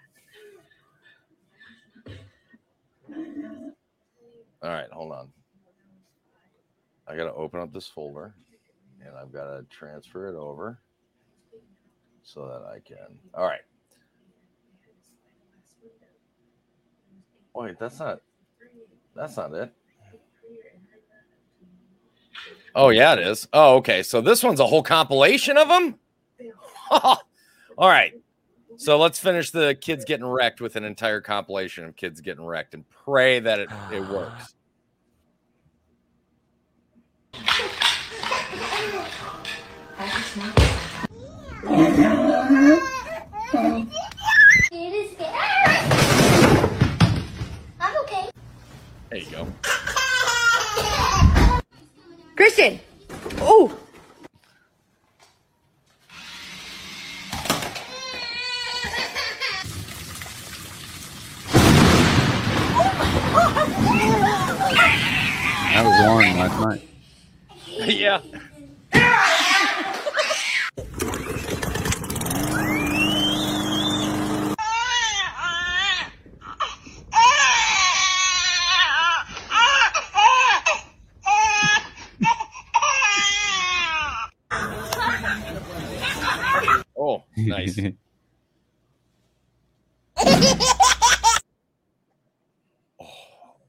all right. Hold on. I got to open up this folder and I've got to transfer it over so that I can. All right. Wait, that's not. That's not it. Oh yeah, it is. Oh, okay. So this one's a whole compilation of them. All right. So let's finish the kids getting wrecked with an entire compilation of kids getting wrecked and pray that it, it works okay. There you go. Christian. Oh. That was Lauren last night. yeah. Oh, nice.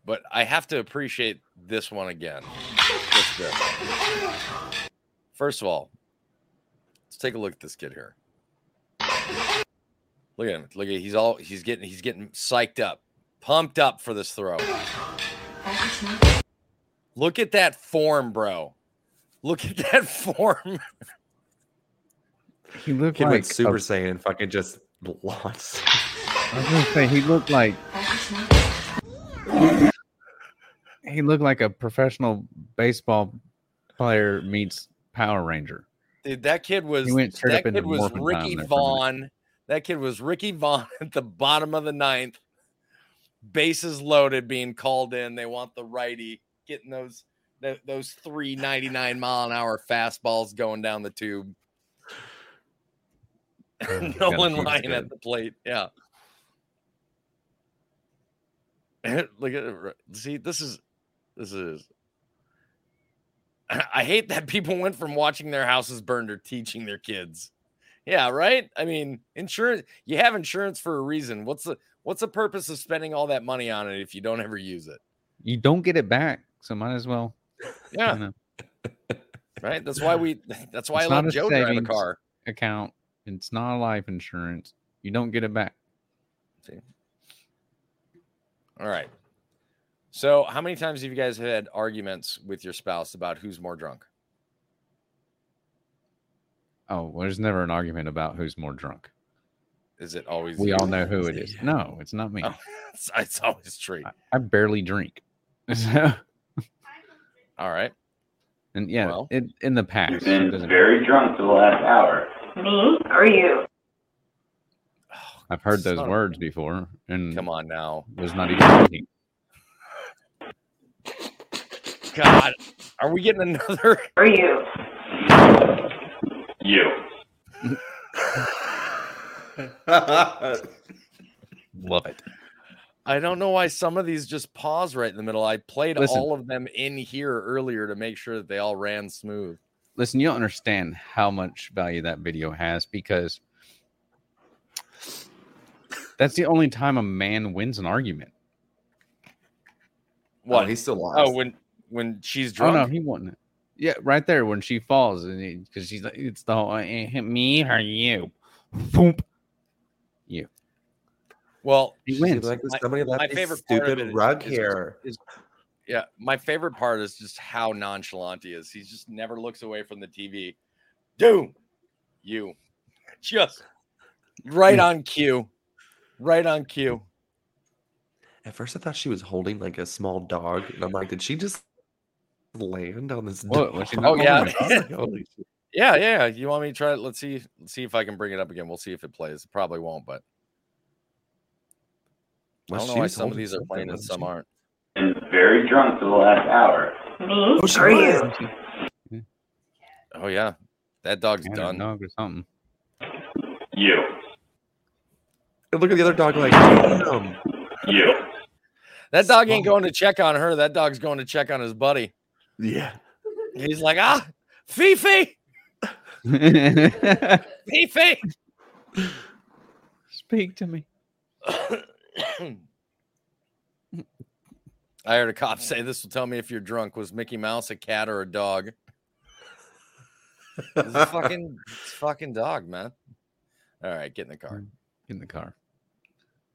but I have to appreciate this one again. First of all, let's take a look at this kid here. Look at him. Look at he's all he's getting he's getting psyched up, pumped up for this throw. Look at that form, bro. Look at that form. He looked Kid like went Super a- Saiyan, fucking just lost. I was gonna say he looked like he looked like a professional baseball player meets Power Ranger. Dude, that kid was He went straight that kid was Ricky Time there for a minute. Vaughn. That kid was Ricky Vaughn at the bottom of the ninth. Bases loaded, being called in. They want the righty getting those th- those three ninety nine mile an hour fastballs going down the tube. Oh, Nolan Ryan good. at the plate. Yeah. Look at it. See, this is this is I hate that people went from watching their houses burned to teaching their kids. Yeah, right? I mean, insurance you have insurance for a reason. What's the what's the purpose of spending all that money on it if you don't ever use it? You don't get it back, so might as well. Yeah. Right? That's why we that's why it's I let Joe drive a car. account. It's not a life insurance. You don't get it back. See? All right. So, how many times have you guys had arguments with your spouse about who's more drunk? Oh, well, there's never an argument about who's more drunk. Is it always? We you? all know who it is. No, it's not me. Oh, it's, it's always Tree. I barely drink. All right. and yeah, it, in the past. You've been doesn't- very drunk for the last hour. Me or you? I've heard those son of words before, and Come on now. was not even drinking. God, are we getting another? Are you? You. Love it. I don't know why some of these just pause right in the middle. I played Listen. all of them in here earlier to make sure that they all ran smooth. Listen, you don't understand how much value that video has because that's the only time a man wins an argument. Oh, what? he still oh, lost. Oh, when when she's Oh drunk. no, he won. Yeah, right there when she falls, and because she's like, it's the whole eh, me or you, Boom. you. Well, He wins. be like, My- somebody left my this favorite part of stupid rug is- here. is- yeah, my favorite part is just how nonchalant he is. He just never looks away from the TV. Dude, you just right on cue, right on cue. At first, I thought she was holding like a small dog, and I'm like, did she just land on this What, dog? was she Oh, yeah. holding I was like, Holy shit. Yeah, yeah. You want me to try it? Let's see. Let's see if I can bring it up again. We'll see if it plays. It probably won't, but I don't know why some of these are playing and some aren't. Been very drunk for the last hour. Me Oh, she or was. you? Oh yeah, that dog's Yeah, done. dog or something. You. And look at the other dog, like, damn. You. That dog ain't going to check on her. That dog's going to check on his buddy. Yeah. He's like, ah, Fifi, Fifi. Speak to me. I heard a cop say this will tell me if you're drunk. Was Mickey Mouse a cat or a dog? It's a fucking, it's a fucking dog, man. All right, get in the car. Get in the car.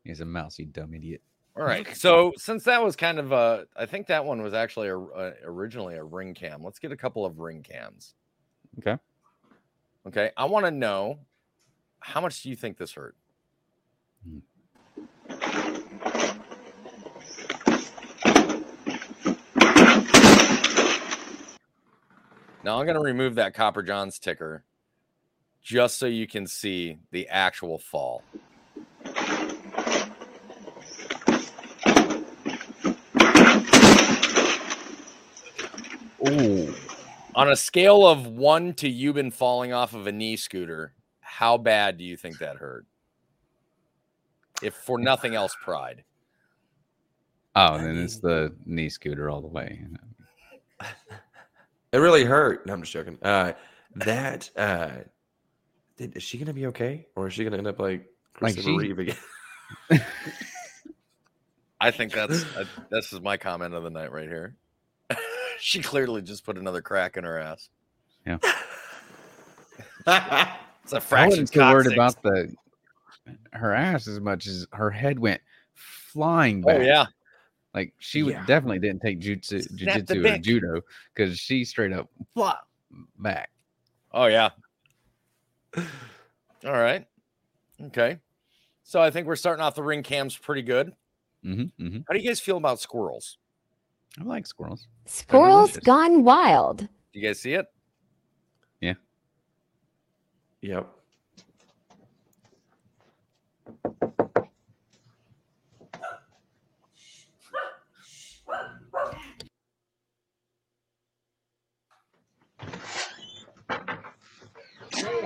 He's a mousy dumb idiot. All right. So since that was kind of a, I think that one was actually a, a, originally a ring cam. Let's get a couple of ring cams. Okay. Okay. I want to know how much do you think this hurt? Hmm. Now I'm going to remove that Copper Johns ticker just so you can see the actual fall. Ooh. On a scale of one to you been falling off of a knee scooter, how bad do you think that hurt? If for nothing else, pride. Oh, then it's the knee scooter all the way. It really hurt. No, I'm just joking. Uh, that uh, did, is she gonna be okay, or is she gonna end up like Like she- Reeve again? I think that's uh, this is my comment of the night right here. she clearly just put another crack in her ass. Yeah. It's a fraction. wasn't too worried about the her ass as much as her head went flying back. Oh yeah, Like she would Yeah. definitely didn't take jutsu, jujitsu or judo because she straight up flop back. oh yeah. All right. Okay. So I think we're starting off the ring cams pretty good. Mm-hmm, mm-hmm. How do you guys feel about squirrels? I like squirrels. Squirrels gone wild. Do you guys see it? Yeah. Yep.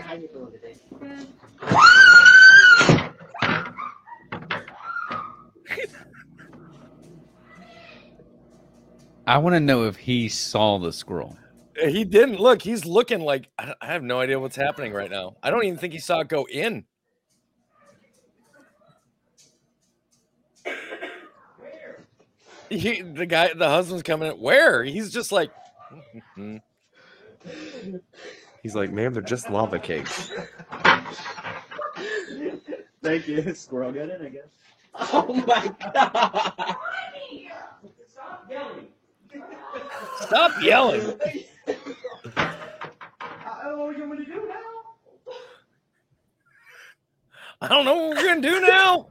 How you doing today? I want to know if he saw the squirrel. Uh, He didn't look. He's looking like I I have no idea what's happening right now. I don't even think he saw it go in. He, the guy, the husband's coming in. Where? He's just like, "Mhm." He's like, ma'am, they're just lava cakes. Thank you. Squirrel got in, I guess. Oh my god! Stop yelling! Stop yelling. I don't know what you want me to do now. I don't know what we're gonna do now.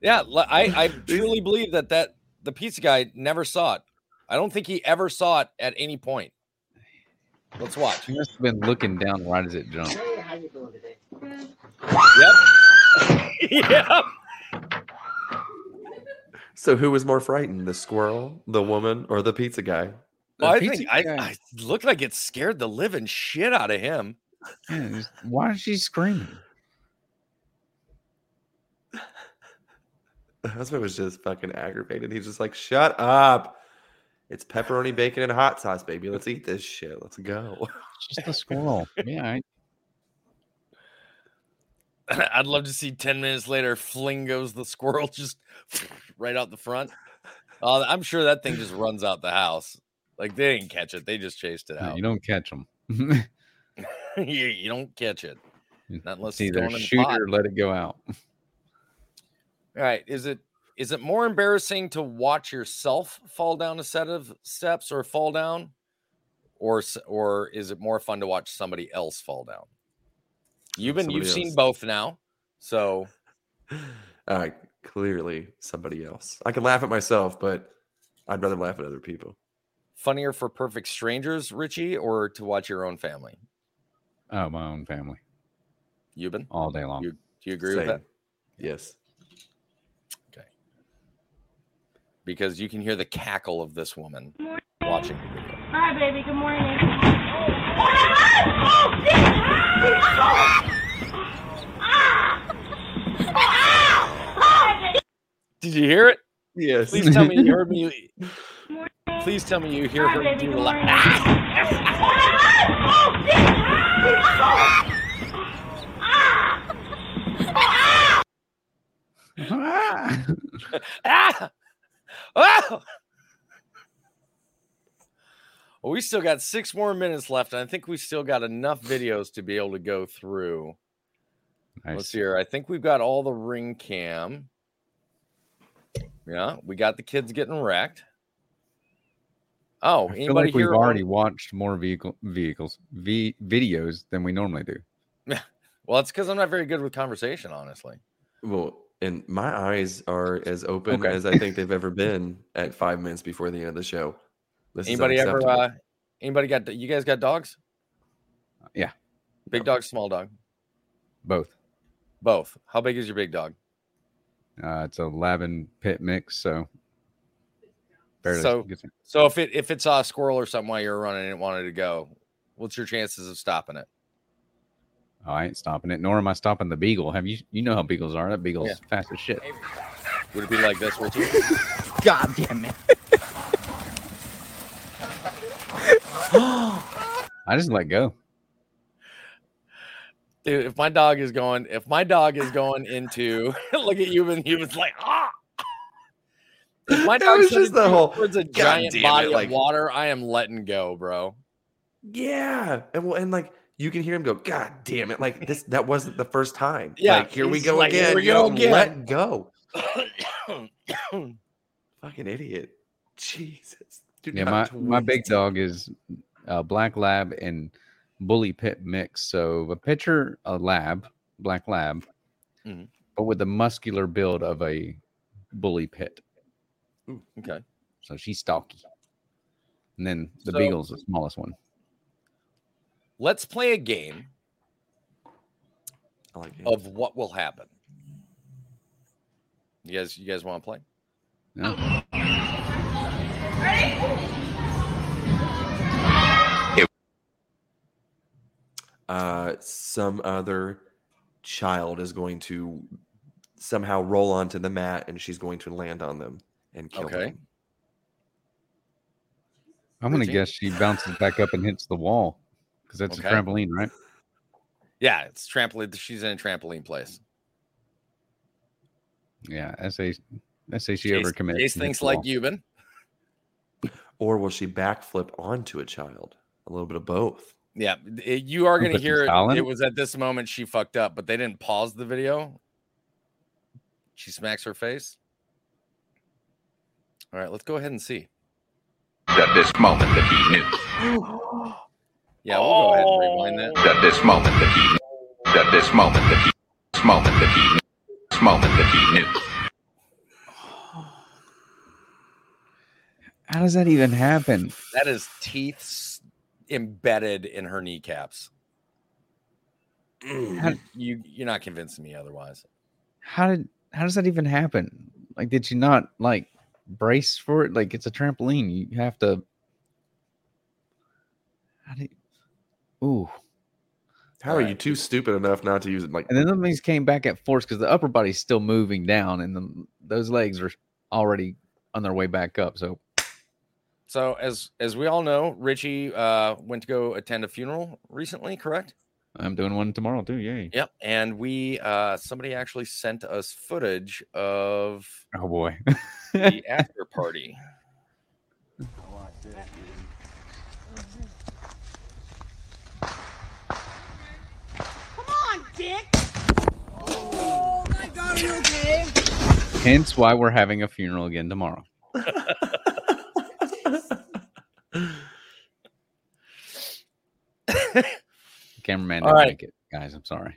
Yeah, I I truly believe that that the pizza guy never saw it. I don't think he ever saw it at any point. Let's watch. He must have been looking down right as it jumped. how you doing today? Yep. yep. So who was more frightened, the squirrel, the woman, or the pizza guy? Well, I think I, guy. I looked like it scared the living shit out of him. Yeah, why is she screaming? The husband was just fucking aggravated. He's just like, "Shut up! It's pepperoni, bacon, and hot sauce, baby. Let's eat this shit. Let's go." Just a squirrel. Yeah, I, I'd love to see 10 minutes later, fling goes the squirrel just right out the front. Uh, I'm sure that thing just runs out the house. Like they didn't catch it, they just chased it out. you don't catch them. you, you don't catch it. Not unless It's either going in the shoot pot. or let it go out. All right. Is it is it more embarrassing to watch yourself fall down a set of steps or fall down? Or or is it more fun to watch somebody else fall down? You've been you've Somebody seen both now. So Uh, clearly, somebody else. I can laugh at myself, but I'd rather laugh at other people. Funnier for perfect strangers, Richie, or to watch your own family? Oh, my own family You've been all day long. you do you agree with that? Yes. Okay. Because you can hear the cackle of this woman watching the video. Hi, baby. Good morning. Did you hear it? Yes. Please tell me you heard me. Please tell me you hear her do the la- ah! Ah! Well, we still got six more minutes left, and I think we still got enough videos to be able to go through. Let's Nice. see here. I think we've got all the ring cam. Yeah, we got the kids getting wrecked. Oh, I feel anybody like we've here? already watched more vehicle vehicles v videos than we normally do. Well, it's because I'm not very good with conversation, honestly. Well, and my eyes are as open Okay. as I think they've ever been at five minutes before the end of the show. This Anybody ever? Uh, anybody got? You guys got dogs? Yeah, Big dog, small dog, both. both. How big is your big dog? Uh, it's a lab and pit mix, so barely So, so if it if it saw a squirrel or something while you were running and it wanted to go, what's your chances of stopping it? Oh, I ain't stopping it, nor am I stopping the beagle. Have you you know how beagles are? That beagle's Yeah. fast as shit. Would it be like this, Richie? God damn it. I just let go. Dude, if my dog is going, if my dog is going into, look at you, and he was like, ah. If my It dog was just just the whole, towards a "God giant damn it," body like- of water, I am letting go, bro. Yeah, and well, and like you can hear him go, "God damn it!" Like this, that wasn't the first time. Yeah, like here we he's go like, "Here again. we go again." Let go. Fucking idiot. Jesus. Do Yeah, my, my big dog is a black lab and bully pit mix. So a pitcher, a lab, black lab, Mhm. but with the muscular build of a bully pit. Okay. So she's stocky. And then the So- beagle's the smallest one. Let's play a game I like of what will happen. You guys, you guys want to play? Yeah. uh, some other child is going to somehow roll onto the mat, and she's going to land on them and kill Okay. them. I'm gonna guess she bounces back up and hits the wall because that's Okay. a trampoline, right? Yeah, it's trampoline. She's in a trampoline place. Yeah, I say, I say she Chase, overcommits. Chase thinks like wall. you've been. Or will she backflip onto a child? A little bit of both. Yeah, it- you are going to hear style in it. It it. was at this moment she fucked up, but they didn't pause the video. She smacks her face. All right, let's go ahead and see. At this moment that he knew. Yeah, we'll go ahead and rewind that. At this moment that he knew. At this moment that he this moment that he knew. This moment that he knew. How does that even happen? That is teeth embedded in her kneecaps. Mm. How, You you're not convincing me otherwise. how did how does that even happen? Like, did you not like brace for it? Like, it's a trampoline. You have to. How do you, ooh. How are you too stupid enough not to use it? Like, And then the things came back at force because the upper body's still moving down, and the, those legs are already on their way back up. So So as as we all know, Richie uh, went to go attend a funeral recently, correct? I'm doing one tomorrow too. Yay! Yep. And we uh, somebody actually sent us footage of Oh boy. the after party. Come on, Dick. Oh my God, are you okay? Hence why we're having a funeral again tomorrow. Cameraman All didn't right. make it, guys. I'm sorry.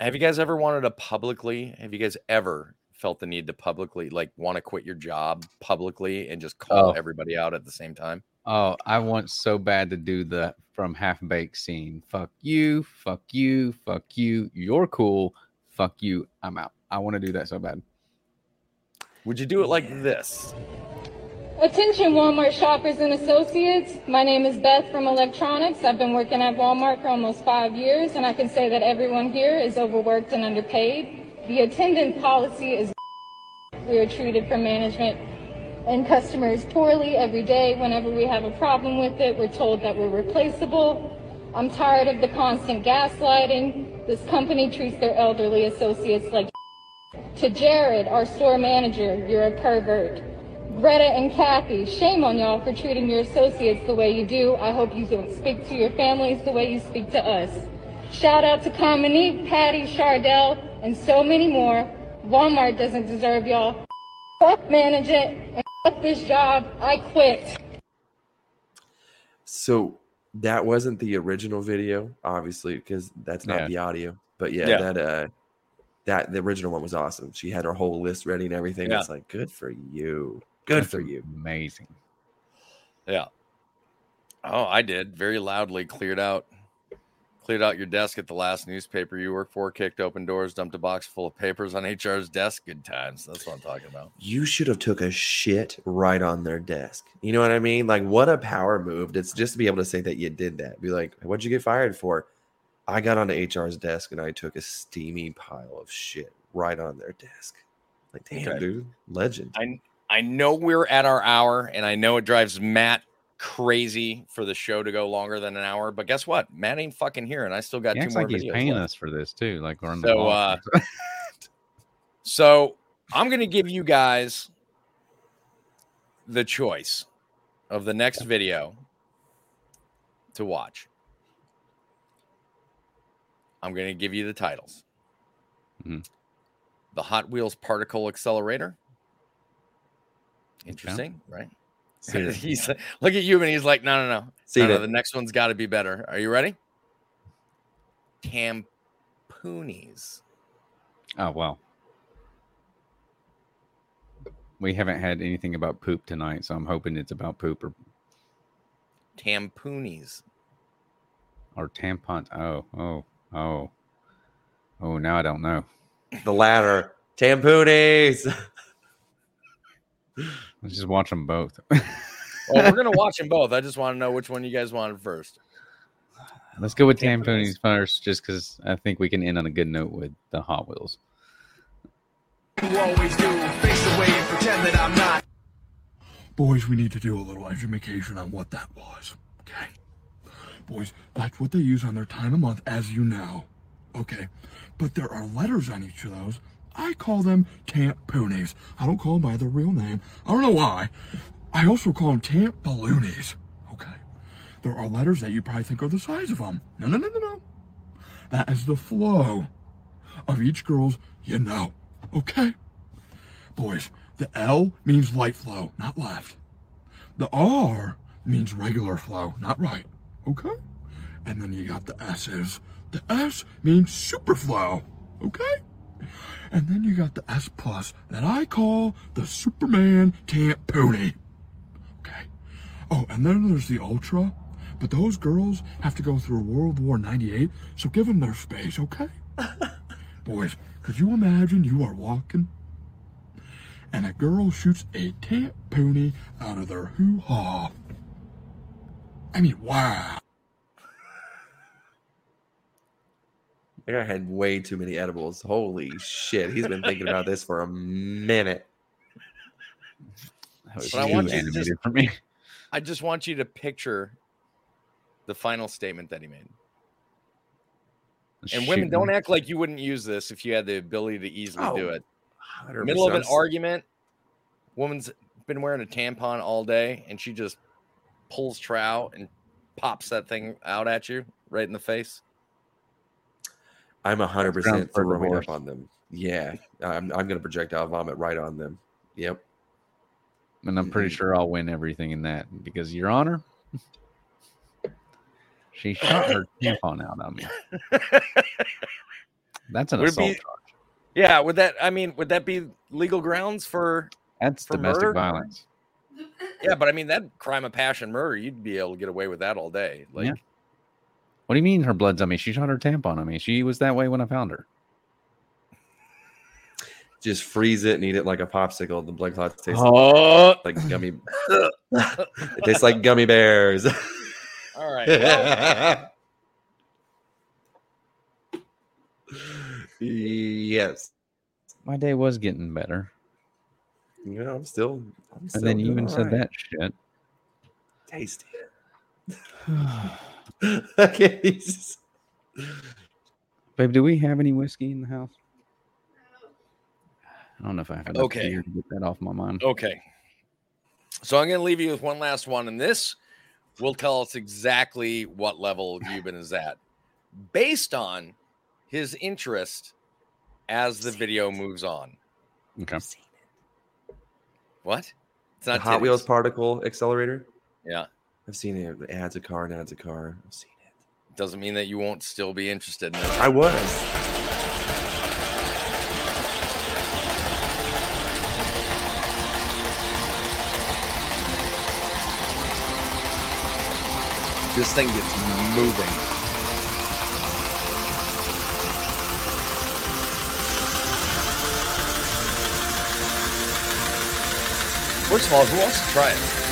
Have you guys ever wanted to publicly? Have you guys ever felt the need to publicly, like, want to quit your job publicly and just call Oh. everybody out at the same time? Oh, I want so bad to do the from half baked scene. Fuck you, fuck you, fuck you. You're cool. Fuck you. I'm out. I want to do that so bad. Would you do it like this? Attention Walmart shoppers and associates. My name is Beth from Electronics. I've been working at Walmart for almost five years, and I can say that everyone here is overworked and underpaid. The attendant policy is we are treated from management and customers poorly every day. Whenever we have a problem with it, we're told that we're replaceable. I'm tired of the constant gaslighting. This company treats their elderly associates like to Jared, our store manager, you're a pervert. Greta and Kathy, shame on y'all for treating your associates the way you do. I hope you don't speak to your families the way you speak to us. Shout out to Cominique, Patty, Chardell, and so many more. Walmart doesn't deserve y'all. Fuck management and fuck this job. I quit. So that wasn't the original video, obviously, because that's not Yeah. the audio. But yeah, Yeah. that uh that the original one was awesome. She had her whole list ready and everything. Yeah. It's like good for you. Good That's for you. Amazing. Yeah. Oh, I did. Very loudly cleared out cleared out your desk at the last newspaper you worked for, kicked open doors, dumped a box full of papers on HR's desk. Good times. That's what I'm talking about. You should have took a shit right on their desk. You know what I mean? Like what a power move. It's just to be able to say that you did that. Be like, what'd you get fired for? I got onto HR's desk and I took a steamy pile of shit right on their desk. Like, damn, Okay. dude, legend. I I know we're at our hour, and I know it drives Matt crazy for the show to go longer than an hour. But guess what? Matt ain't fucking here, and I still got He two more like he's paying left. us for this too. Like we're on the So, ball. uh, So I'm going to give you guys the choice of the next video to watch. I'm going to give you the titles Mhm. The Hot Wheels Particle Accelerator. Interesting, right? See it. he's look at you, and he's like, no, no, no. See no, no the next one's got to be better. Are you ready? Tampoonies. oh wow. We haven't had anything about poop tonight, so I'm hoping it's about poop or, Tampoonies. or tampon. Oh, oh, oh, oh. Now I don't know. The latter. Tampoonies. Let's just watch them both. Well, we're gonna watch them both. I just want to know which one you guys wanted first. Let's go with tamponies first, just because I think we can end on a good note with the Hot Wheels. You always do. Face away and pretend that I'm not. Boys, we need to do a little education on what that was. Okay. Boys, that's what they use on their time of month, as you know. Okay. But there are letters on each of those. I call them tampoonies. I don't call them by their real name. I don't know why. I also call them tamp balloonies. Okay. There are letters that you probably think are the size of them. No, no, no, no, no. That is the flow of each girl's you know. Okay. Boys, the L means light flow, not left. The R means regular flow, not right. Okay? And then you got the S's. The S means super flow. Okay? And then you got the S Plus that I call the Superman tampoonie. Okay. Oh, and then there's the Ultra. But those girls have to go through World War 98, so give them their space, okay? Boys, could you imagine you are walking and a girl shoots a tampoonie out of their hoo ha? I mean, wow. That guy had way too many edibles. Holy shit. He's been thinking about this for a minute. That was But I want you to just- for me. I just want you to picture the final statement that he made. And women, don't act like you wouldn't use this if you had the ability to easily do Oh, it. 100%. Middle of an argument, woman's been wearing a tampon all day, and she just pulls trout and pops that thing out at you right in the face. I'm hundred Grounds percent for throwing up on them. Yeah, I'm I'm gonna projectile vomit right on them. Yep. And I'm pretty sure I'll win everything in that because, Your Honor, she shot her tampon out on me. That's an Would assault. be- charge. Yeah, would that? I mean, would that be legal grounds for? That's for domestic murder? violence. Yeah, but I mean that crime of passion murder, you'd be able to get away with that all day. Like, Yeah. What do you mean her blood's on me? She shot her tampon on me. She was that way when I found her. Just freeze it and eat it like a popsicle. The blood clots taste Oh. like gummy. it tastes like gummy bears. all right. well, yes. My day was getting better. You know, I'm still. I'm And still then you even said alright. that shit. Tasty. okay. Babe, do we have any whiskey in the house? I don't know if I have enough Okay. beer to get that off my mind. Okay. So I'm going to leave you with one last one, and this will tell us exactly what level Yuban is at based on his interest as the video moves on. Okay. What? It's The not Hot Wheels particle accelerator. Yeah. I've seen it. It adds a car and adds a car. I've seen it. Doesn't mean that you won't still be interested in it. I was. This thing gets moving. First of all, who wants to try it?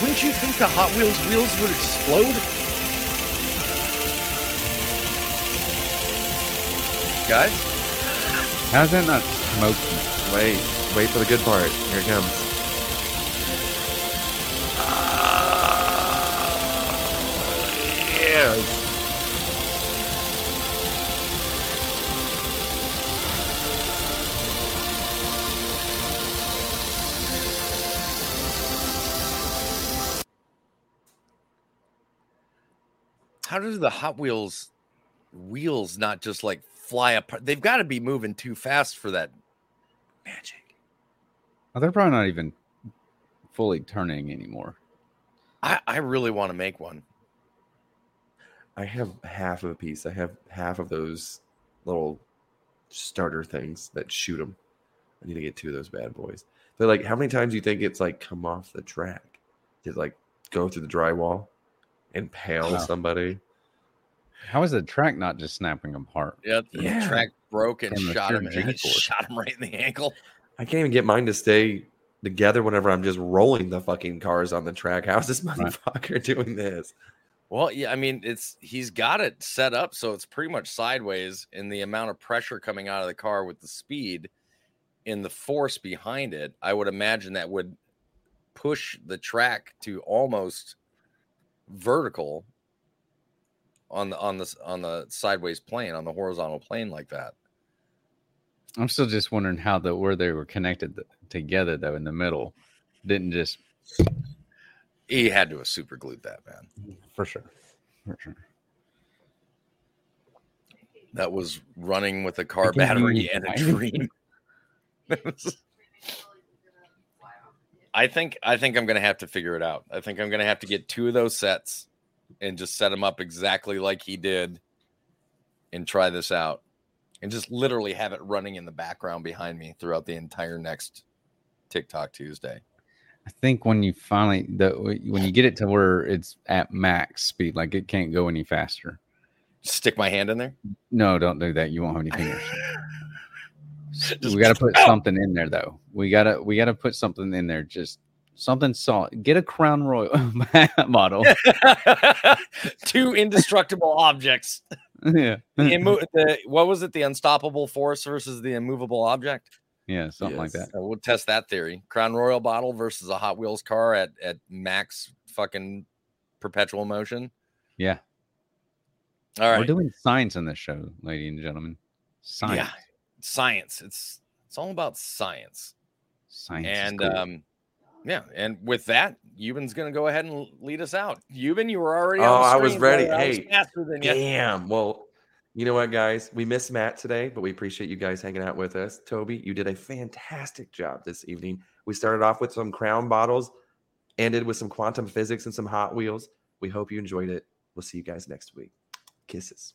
Wouldn't you think the Hot Wheels wheels would explode? Guys? How's that not smoking? Wait, wait for the good part. Here it comes. Ah, yes. How do the Hot Wheels wheels not just like fly apart? They've got to be moving too fast for that magic. Oh, they're probably not even fully turning anymore. I, I really want to make one. I have half of a piece. I have half of those little starter things that shoot them. I need to get two of those bad boys. They're like, how many times do you think it's like come off the track? Did like go through the drywall, impale Wow. somebody? How is the track not just snapping apart? Yeah, the Yeah. track broke and From shot him. G shot him right in the ankle. I can't even get mine to stay together whenever I'm just rolling the fucking cars on the track. How's this motherfucker doing this? Well, yeah, I mean, it's he's got it set up so it's pretty much sideways in the amount of pressure coming out of the car with the speed and the force behind it. I would imagine that would push the track to almost vertical on the on the on the sideways plane on the horizontal plane like that. I'm still just wondering how the where they were connected th- together though in the middle didn't just He had to have super glued that man. for sure, for sure. That was running with a car battery and a dream. I think I think I'm gonna have to figure it out. I think I'm gonna have to get two of those sets and just set them up exactly like he did and try this out. And just literally have it running in the background behind me throughout the entire next TikTok Tuesday. I think when you finally the when you get it to where it's at max speed, like it can't go any faster. Stick my hand in there. No, don't do that. You won't have any fingers. We got to put something in there though. We gotta we gotta put something in there. Just something solid. Get a Crown Royal model. Two indestructible objects. yeah, The, immo- the what was it? The unstoppable force versus the immovable object. yeah, something like that. So we'll test that theory. Crown Royal bottle versus a Hot Wheels car at at max fucking perpetual motion. Yeah. All right. We're doing science in this show, ladies and gentlemen. Science. Yeah, science. It's it's all about science. Science. and cool. um, yeah, and with that, Yuban's gonna go ahead and lead us out. Yuban, you were already. Oh, on the I was screen, ready. brother. I was Hey, faster than you. damn. Well, you know what, guys? We missed Matt today, but we appreciate you guys hanging out with us. Toby, you did a fantastic job this evening. We started off with some crown bottles, ended with some quantum physics and some Hot Wheels. We hope you enjoyed it. We'll see you guys next week. Kisses.